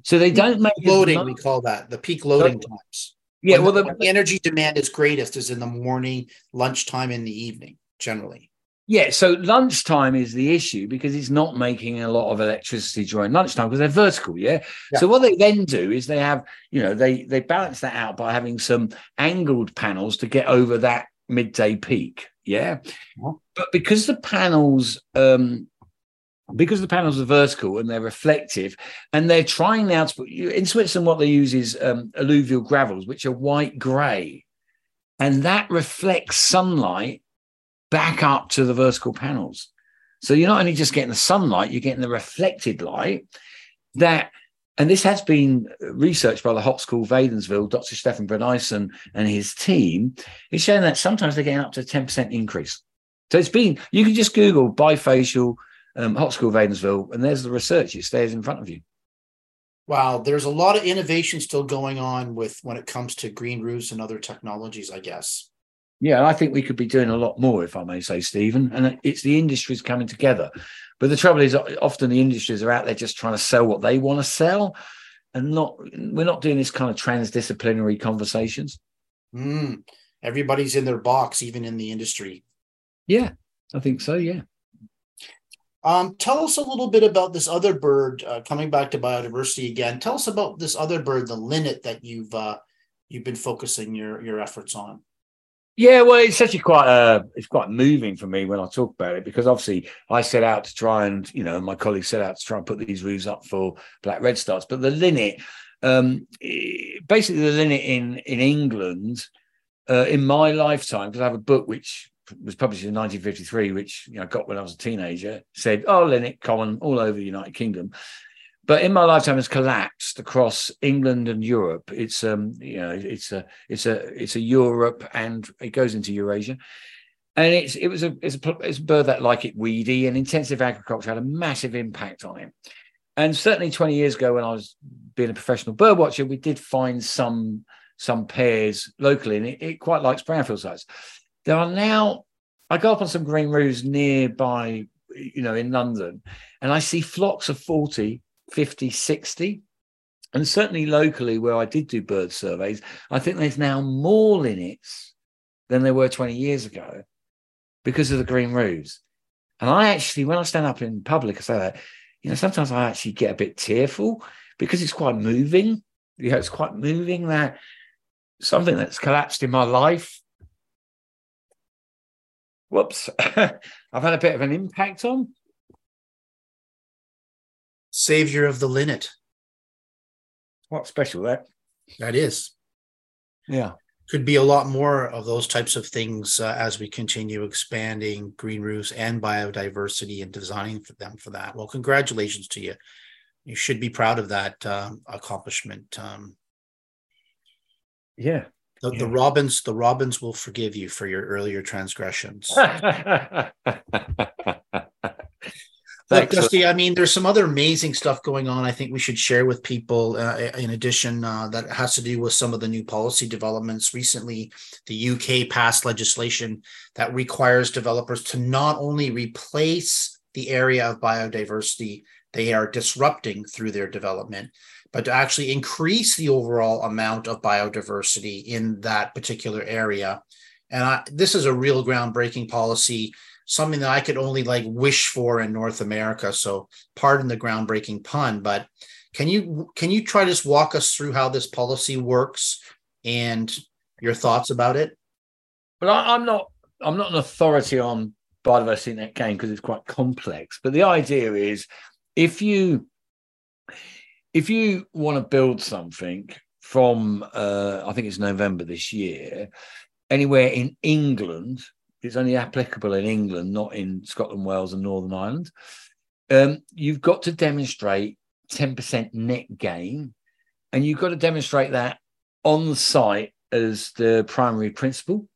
So they don't make loading we call that the peak loading so, times. Yeah when well the, the energy demand is greatest is in the morning lunchtime in the evening generally yeah, so lunchtime is the issue because it's not making a lot of electricity during lunchtime because they're vertical, yeah? yeah? So what they then do is they have, you know, they they balance that out by having some angled panels to get over that midday peak, yeah. Uh-huh. But because the panels um because the panels are vertical and they're reflective, and they're trying now to put in Switzerland, what they use is um, alluvial gravels, which are white grey, and that reflects sunlight back up to the vertical panels. So you're not only just getting the sunlight, you're getting the reflected light that, and this has been researched by the Hochschule Wädenswil, Dr. Stefan Brenneisen and his team, is showing that sometimes they're getting up to 10% increase. So it's been, you can just Google bifacial um, Hochschule Wädenswil, and there's the research, it stays in front of you. Wow, there's a lot of innovation still going on with when it comes to green roofs and other technologies, I guess. Yeah, I think we could be doing a lot more, if I may say, Stephen. And it's the industries coming together. But the trouble is, often the industries are out there just trying to sell what they want to sell, and not we're not doing this kind of transdisciplinary conversations. Mm, everybody's in their box, even in the industry. Yeah, I think so. Yeah. Um, tell us a little bit about this other bird. Uh, coming back to biodiversity again, tell us about this other bird, the linnet, that you've uh, you've been focusing your your efforts on. Yeah, well, it's actually quite uh, it's quite moving for me when I talk about it because obviously I set out to try and you know my colleagues set out to try and put these roofs up for black redstarts, but the linnet, um, basically the linnet in in England, uh, in my lifetime, because I have a book which was published in 1953, which you know I got when I was a teenager, said, "Oh, linnet common all over the United Kingdom," but in my lifetime has collapsed across England and Europe. It's um you know it's a it's a it's a Europe and it goes into Eurasia, and it's it was a it's a, it's a bird that like it weedy and intensive agriculture had a massive impact on it. And certainly 20 years ago, when I was being a professional bird watcher, we did find some some pairs locally, and it, it quite likes brownfield sites. There are now I go up on some green roofs nearby, you know, in London, and I see flocks of 40 50, 60. And certainly locally, where I did do bird surveys, I think there's now more linnets than there were 20 years ago because of the green roofs. And I actually, when I stand up in public, I say that, you know, sometimes I actually get a bit tearful because it's quite moving. You know, it's quite moving that something that's collapsed in my life. Whoops, <laughs> I've had a bit of an impact on savior of the linnet. What special that? That is. Yeah. Could be a lot more of those types of things uh, as we continue expanding green roofs and biodiversity and designing for them for that. Well, congratulations to you. You should be proud of that um, accomplishment. Um, yeah. The, yeah. the robins, the robins will forgive you for your earlier transgressions. <laughs> Look, Dusty, I mean, there's some other amazing stuff going on. I think we should share with people. Uh, in addition, uh, that has to do with some of the new policy developments. Recently, the UK passed legislation that requires developers to not only replace the area of biodiversity they are disrupting through their development, but to actually increase the overall amount of biodiversity in that particular area. And I, this is a real groundbreaking policy something that I could only like wish for in North America. So pardon the groundbreaking pun, but can you can you try to just walk us through how this policy works and your thoughts about it? But I, am not I'm not an authority on biodiversity in that game because it's quite complex. But the idea is if you if you want to build something from uh, I think it's November this year, anywhere in England, it's only applicable in England, not in Scotland, Wales, and Northern Ireland. Um, you've got to demonstrate 10% net gain, and you've got to demonstrate that on site as the primary principle.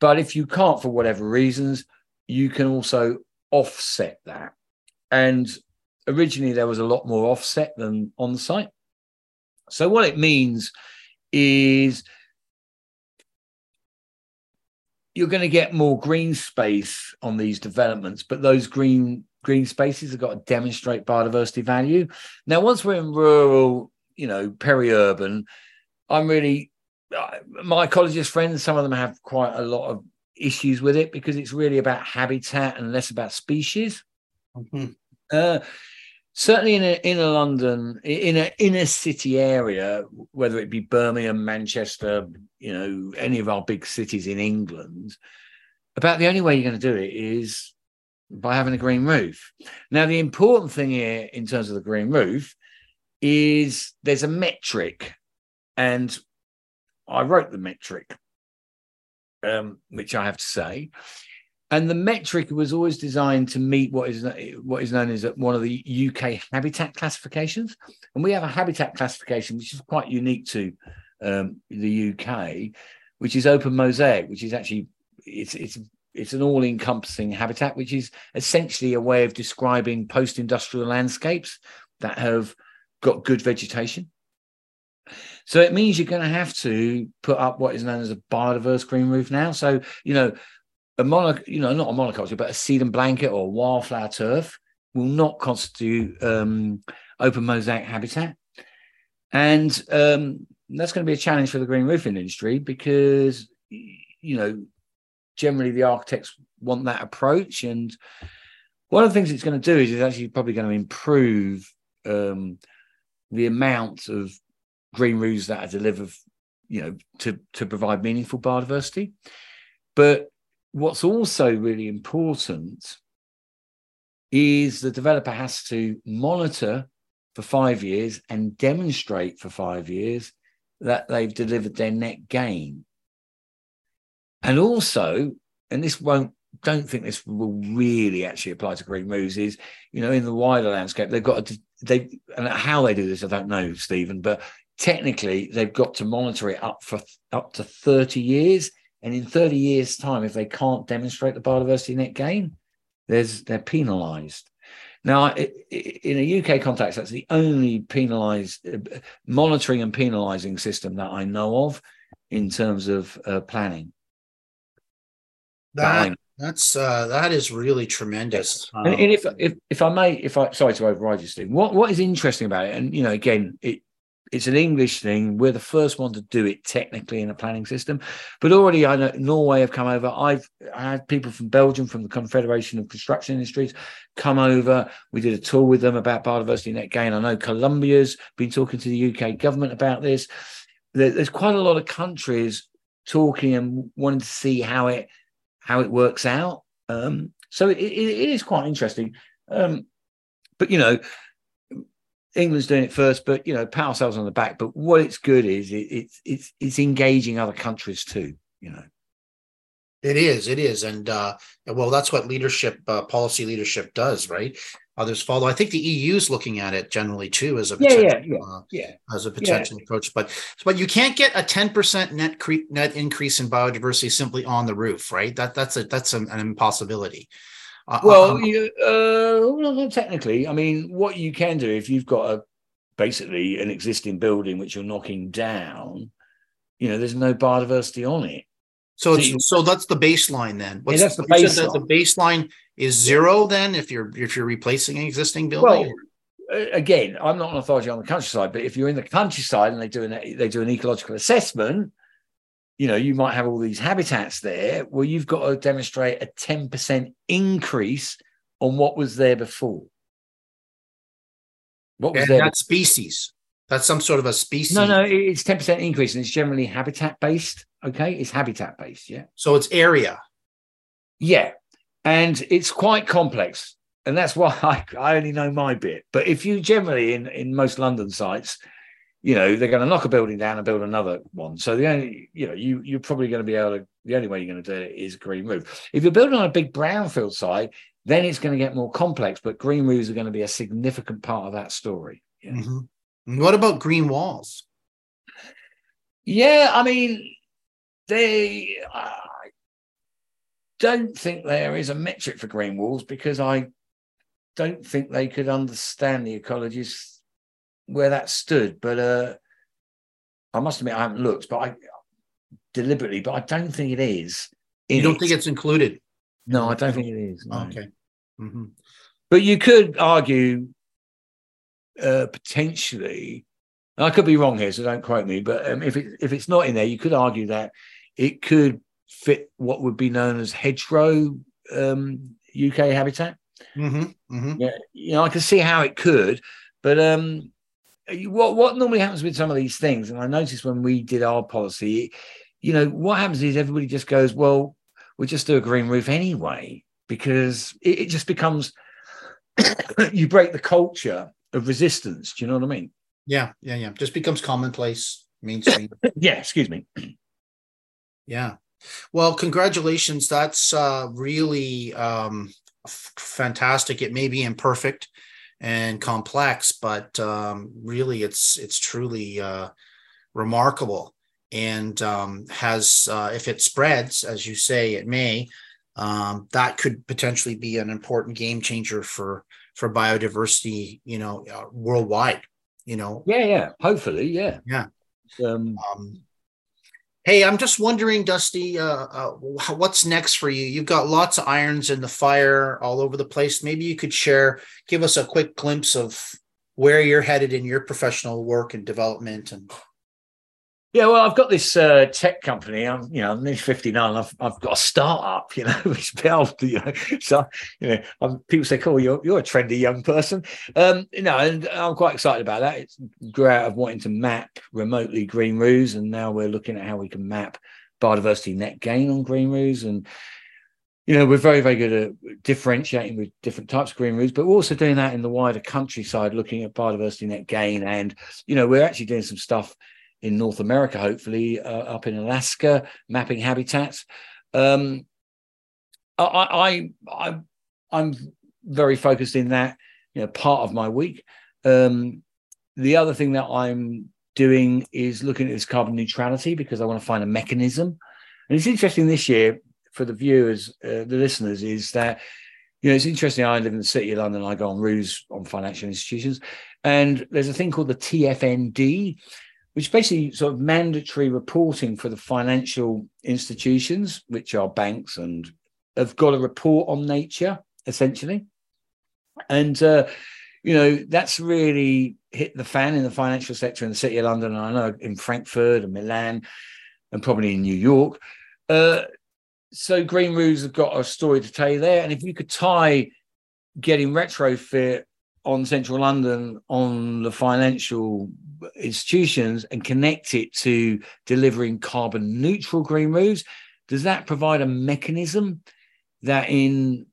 But if you can't, for whatever reasons, you can also offset that. And originally, there was a lot more offset than on site. So, what it means is you're going to get more green space on these developments, but those green green spaces have got to demonstrate biodiversity value. Now, once we're in rural, you know, peri-urban, I'm really my ecologist friends. Some of them have quite a lot of issues with it because it's really about habitat and less about species. Mm-hmm. Uh, certainly in a in a London in a inner city area, whether it be Birmingham, Manchester, you know, any of our big cities in England, about the only way you're going to do it is by having a green roof. Now, the important thing here in terms of the green roof is there's a metric, and I wrote the metric, um, which I have to say, and the metric was always designed to meet what is what is known as one of the UK habitat classifications, and we have a habitat classification which is quite unique to um, the UK, which is open mosaic, which is actually it's it's it's an all-encompassing habitat, which is essentially a way of describing post-industrial landscapes that have got good vegetation. So it means you're going to have to put up what is known as a biodiverse green roof now. So you know a monoc, you know, not a monoculture, but a Sedum blanket or wildflower turf will not constitute um, open mosaic habitat. And um, that's going to be a challenge for the green roofing industry because, you know, generally the architects want that approach. And one of the things it's going to do is it's actually probably going to improve um, the amount of green roofs that are delivered, you know, to, to provide meaningful biodiversity. But what's also really important is the developer has to monitor for five years and demonstrate for five years that they've delivered their net gain. And also, and this won't, don't think this will really actually apply to green moves, is, you know, in the wider landscape, they've got to, they, and how they do this, I don't know, Stephen, but technically they've got to monitor it up for up to 30 years and in 30 years' time, if they can't demonstrate the biodiversity net gain, there's they're penalised. Now, in a UK context, that's the only penalised uh, monitoring and penalising system that I know of in terms of uh, planning. That, that's uh, that is really tremendous. Um, and, and, if if if I may, if I sorry to override you, Steve. What what is interesting about it, and you know, again, it it's an English thing. We're the first one to do it technically in a planning system. But already, I know Norway have come over. I've had people from Belgium, from the Confederation of Construction Industries, come over. We did a tour with them about biodiversity net gain. I know Colombia's been talking to the UK government about this. there's quite a lot of countries talking and wanting to see how it how it works out. Um, so it, it is quite interesting. Um, but you know, England's doing it first, but you know, pat ourselves on the back. But what it's good is it, it's it's it's engaging other countries too. You know, it is, it is, and uh, well, that's what leadership, uh, policy leadership does, right? Others follow. I think the EU is looking at it generally too as a yeah, yeah, yeah, uh, yeah. as a potential yeah. approach. But but you can't get a ten percent net cre- net increase in biodiversity simply on the roof, right? That that's a that's an impossibility. Well, you, uh, well, technically, I mean, what you can do if you've got a basically an existing building which you're knocking down, you know, there's no biodiversity on it. So, so, you, so that's the baseline then. What's, yeah, that's the baseline. the baseline is zero then if you're if you're replacing an existing building. Well, again, I'm not an authority on the countryside, but if you're in the countryside and they do an they do an ecological assessment, you know, you might have all these habitats there. Well, you've got to demonstrate a 10% increase on what was there before. What was and there? That species. That's some sort of a species. No, no, it's 10% increase and it's generally habitat based. Okay. It's habitat based. Yeah. So it's area. Yeah. And it's quite complex. And that's why <laughs> I, I only know my bit. But if you generally in, in most London sites, you know they're going to knock a building down and build another one so the only you know you you're probably going to be able to the only way you're going to do it is green roof if you're building on a big brownfield site then it's going to get more complex but green roofs are going to be a significant part of that story yeah. mm-hmm. what about green walls yeah i mean they i don't think there is a metric for green walls because I don't think they could understand the ecologists where that stood. But uh, I must admit, I haven't looked, but I deliberately, but I don't think it is. You don't it. think it's included? No, I don't think it is. no. Okay. Mhm. But you could argue uh, potentially, I could be wrong here, so don't quote me. But um, if it if it's not in there, you could argue that it could fit what would be known as hedgerow um, UK habitat. Mhm. Mhm. Yeah, you know, I can see how it could, but um, what what normally happens with some of these things, and I noticed when we did our policy, you know, what happens is everybody just goes, well, we'll just do a green roof anyway, because it, it just becomes <coughs> you break the culture of resistance. Do you know what I mean? Yeah, yeah, yeah. Just becomes commonplace, mainstream. <coughs> Yeah, excuse me. <coughs> Yeah. Well, congratulations. That's uh, really um, f- fantastic. It may be imperfect and complex, but um, really, it's it's truly uh, remarkable, and um, has uh, if it spreads, as you say, it may. Um, that could potentially be an important game changer for for biodiversity. You know, uh, worldwide. You know, Yeah, yeah. Hopefully, yeah. Yeah. Um, Um, hey, I'm just wondering, Dusty, uh, uh, what's next for you? You've got lots of irons in the fire all over the place. Maybe you could share, give us a quick glimpse of where you're headed in your professional work and development. And Yeah, well, I've got this uh, tech company. I'm, you know, I'm nearly 59. I've, I've got a startup, <laughs> you know, which built, you know, so, you know, I'm, people say, cool, you're, you're a trendy young person. Um, you know, and I'm quite excited about that. It's grew out of wanting to map remotely green roofs. And now we're looking at how we can map biodiversity net gain on green roofs. And, you know, we're very, very good at differentiating with different types of green roofs, but we're also doing that in the wider countryside, looking at biodiversity net gain. And, you know, we're actually doing some stuff in North America, hopefully uh, up in Alaska, mapping habitats. Um, I, I, I, I'm very focused in that, you know, part of my week. Um, the other thing that I'm doing is looking at this carbon neutrality because I want to find a mechanism. And it's interesting this year for the viewers, uh, the listeners, is that you know it's interesting. I live in the city of London. I go on roofs on financial institutions, and there's a thing called the TNFD, which basically sort of mandatory reporting for the financial institutions, which are banks and have got a report on nature essentially. And uh, you know that's really hit the fan in the financial sector in the city of London. And I know in Frankfurt and Milan, and probably in New York. Uh, so Green Roofs have got a story to tell you there. And if you could tie getting retrofit on central London on the financial institutions and connect it to delivering carbon neutral green roofs, does that provide a mechanism that in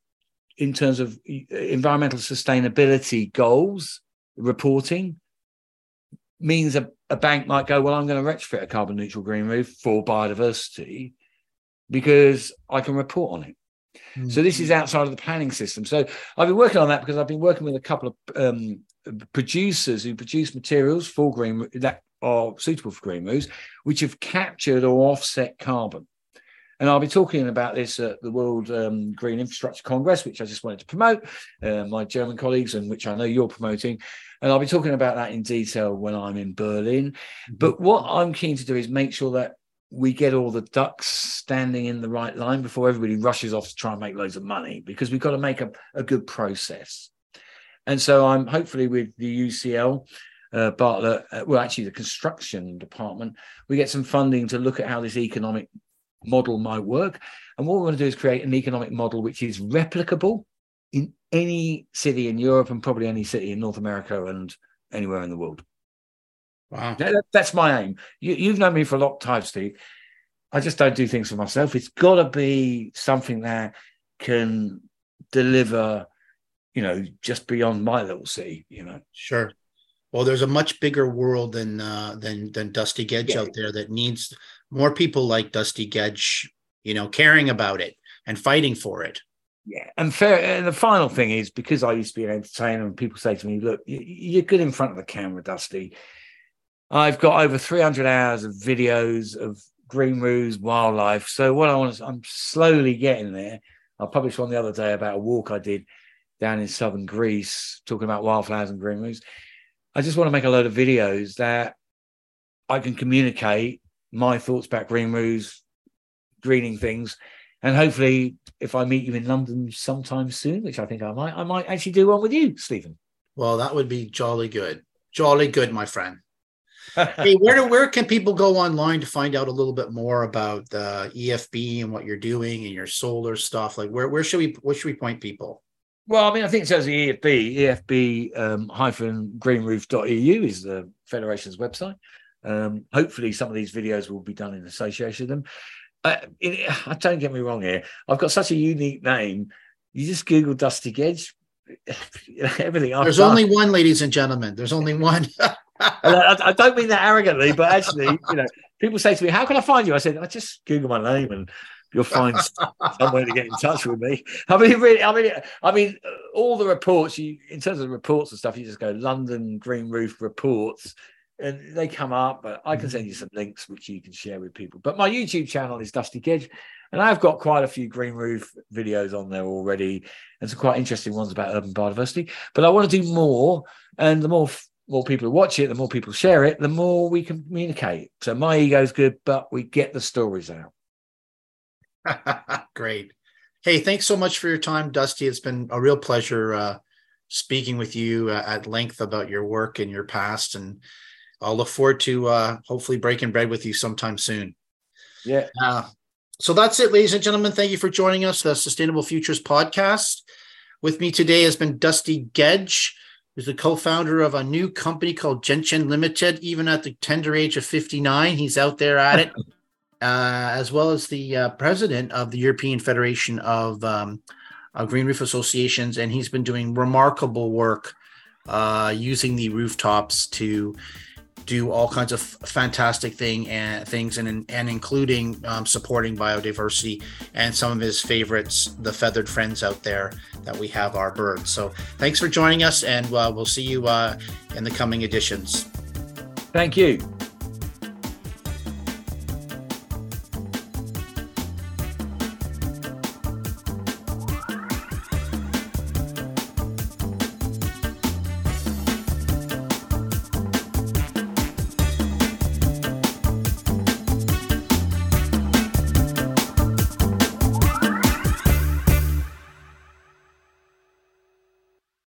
in terms of uh, environmental sustainability goals reporting means a, a bank might go, well, I'm going to retrofit a carbon neutral green roof for biodiversity because I can report on it. So this is outside of the planning system. So I've been working on that because I've been working with a couple of um, producers who produce materials for green that are suitable for green roofs, which have captured or offset carbon. And I'll be talking about this at the World um, Green Infrastructure Congress, which I just wanted to promote, uh, my German colleagues, and which I know you're promoting. And I'll be talking about that in detail when I'm in Berlin. But what I'm keen to do is make sure that we get all the ducks standing in the right line before everybody rushes off to try and make loads of money because we've got to make a, a good process. And so I'm hopefully with the UCL, uh, Bartlett, uh, well, actually the construction department, we get some funding to look at how this economic model might work. And what we want to do is create an economic model which is replicable in any city in Europe and probably any city in North America and anywhere in the world. Wow. That- that's my aim. You, you've known me for a long time, Steve. I just don't do things for myself. It's got to be something that can deliver, you know, just beyond my little city. You know, Sure. Well, there's a much bigger world than uh, than than Dusty Gedge Yeah. out there that needs more people like Dusty Gedge, you know, caring about it and fighting for it. yeah. And fair. And the final thing is because I used to be an entertainer, and people say to me, "Look, you're good in front of the camera, Dusty." I've got over 300 hours of videos of green roofs, wildlife. So what I want to, I'm slowly getting there. I published one the other day about a walk I did down in southern Greece, talking about wildflowers and green roofs. I just want to make a load of videos that I can communicate my thoughts about green roofs, greening things, and hopefully, if I meet you in London sometime soon, which I think I might, I might actually do one with you, Stephen. Well, that would be jolly good, jolly good, my friend. Hey, where do, where can people go online to find out a little bit more about the EFB and what you're doing and your solar stuff? Like, where where should we where should we point people? Well, I mean, I think it says the EFB, EFB um, hyphen greenroof.eu is the Federation's website. Um, hopefully, some of these videos will be done in association with them. Uh, it, don't get me wrong here. I've got such a unique name. You just Google Dusty Gedge, <laughs> everything. I've There's done. only one, ladies and gentlemen. There's only one. <laughs> I, I, don't mean that arrogantly, but actually, you know, people say to me, "How can I find you?" I said, "I just Google my name and." You'll find somewhere to get in touch with me. I mean, really, I mean, I mean, all the reports you, in terms of reports and stuff, you just go London Green Roof reports, and they come up. But I can mm. send you some links which you can share with people. But my YouTube channel is Dusty Gedge, and I've got quite a few green roof videos on there already, and some quite interesting ones about urban biodiversity. But I want to do more, and the more more people watch it, the more people share it, the more we can communicate. So my ego's good, but we get the stories out. <laughs> Great. Hey, thanks so much for your time, Dusty. It's been a real pleasure uh, speaking with you uh, at length about your work and your past, and I'll look forward to uh, hopefully breaking bread with you sometime soon. Yeah. Uh, so that's it, ladies and gentlemen. Thank you for joining us, the Sustainable Futures podcast. With me today has been Dusty Gedge, who's the co-founder of a new company called Gentian Limited. Even at the tender age of 59, he's out there at it, <laughs> uh, as well as the uh, president of the European Federation of, um, of Green Roof Associations, and he's been doing remarkable work uh, using the rooftops to do all kinds of fantastic thing and things and and including um, supporting biodiversity and some of his favorites the feathered friends out there that we have our birds. So thanks for joining us and uh, we'll see you uh, in the coming editions. Thank you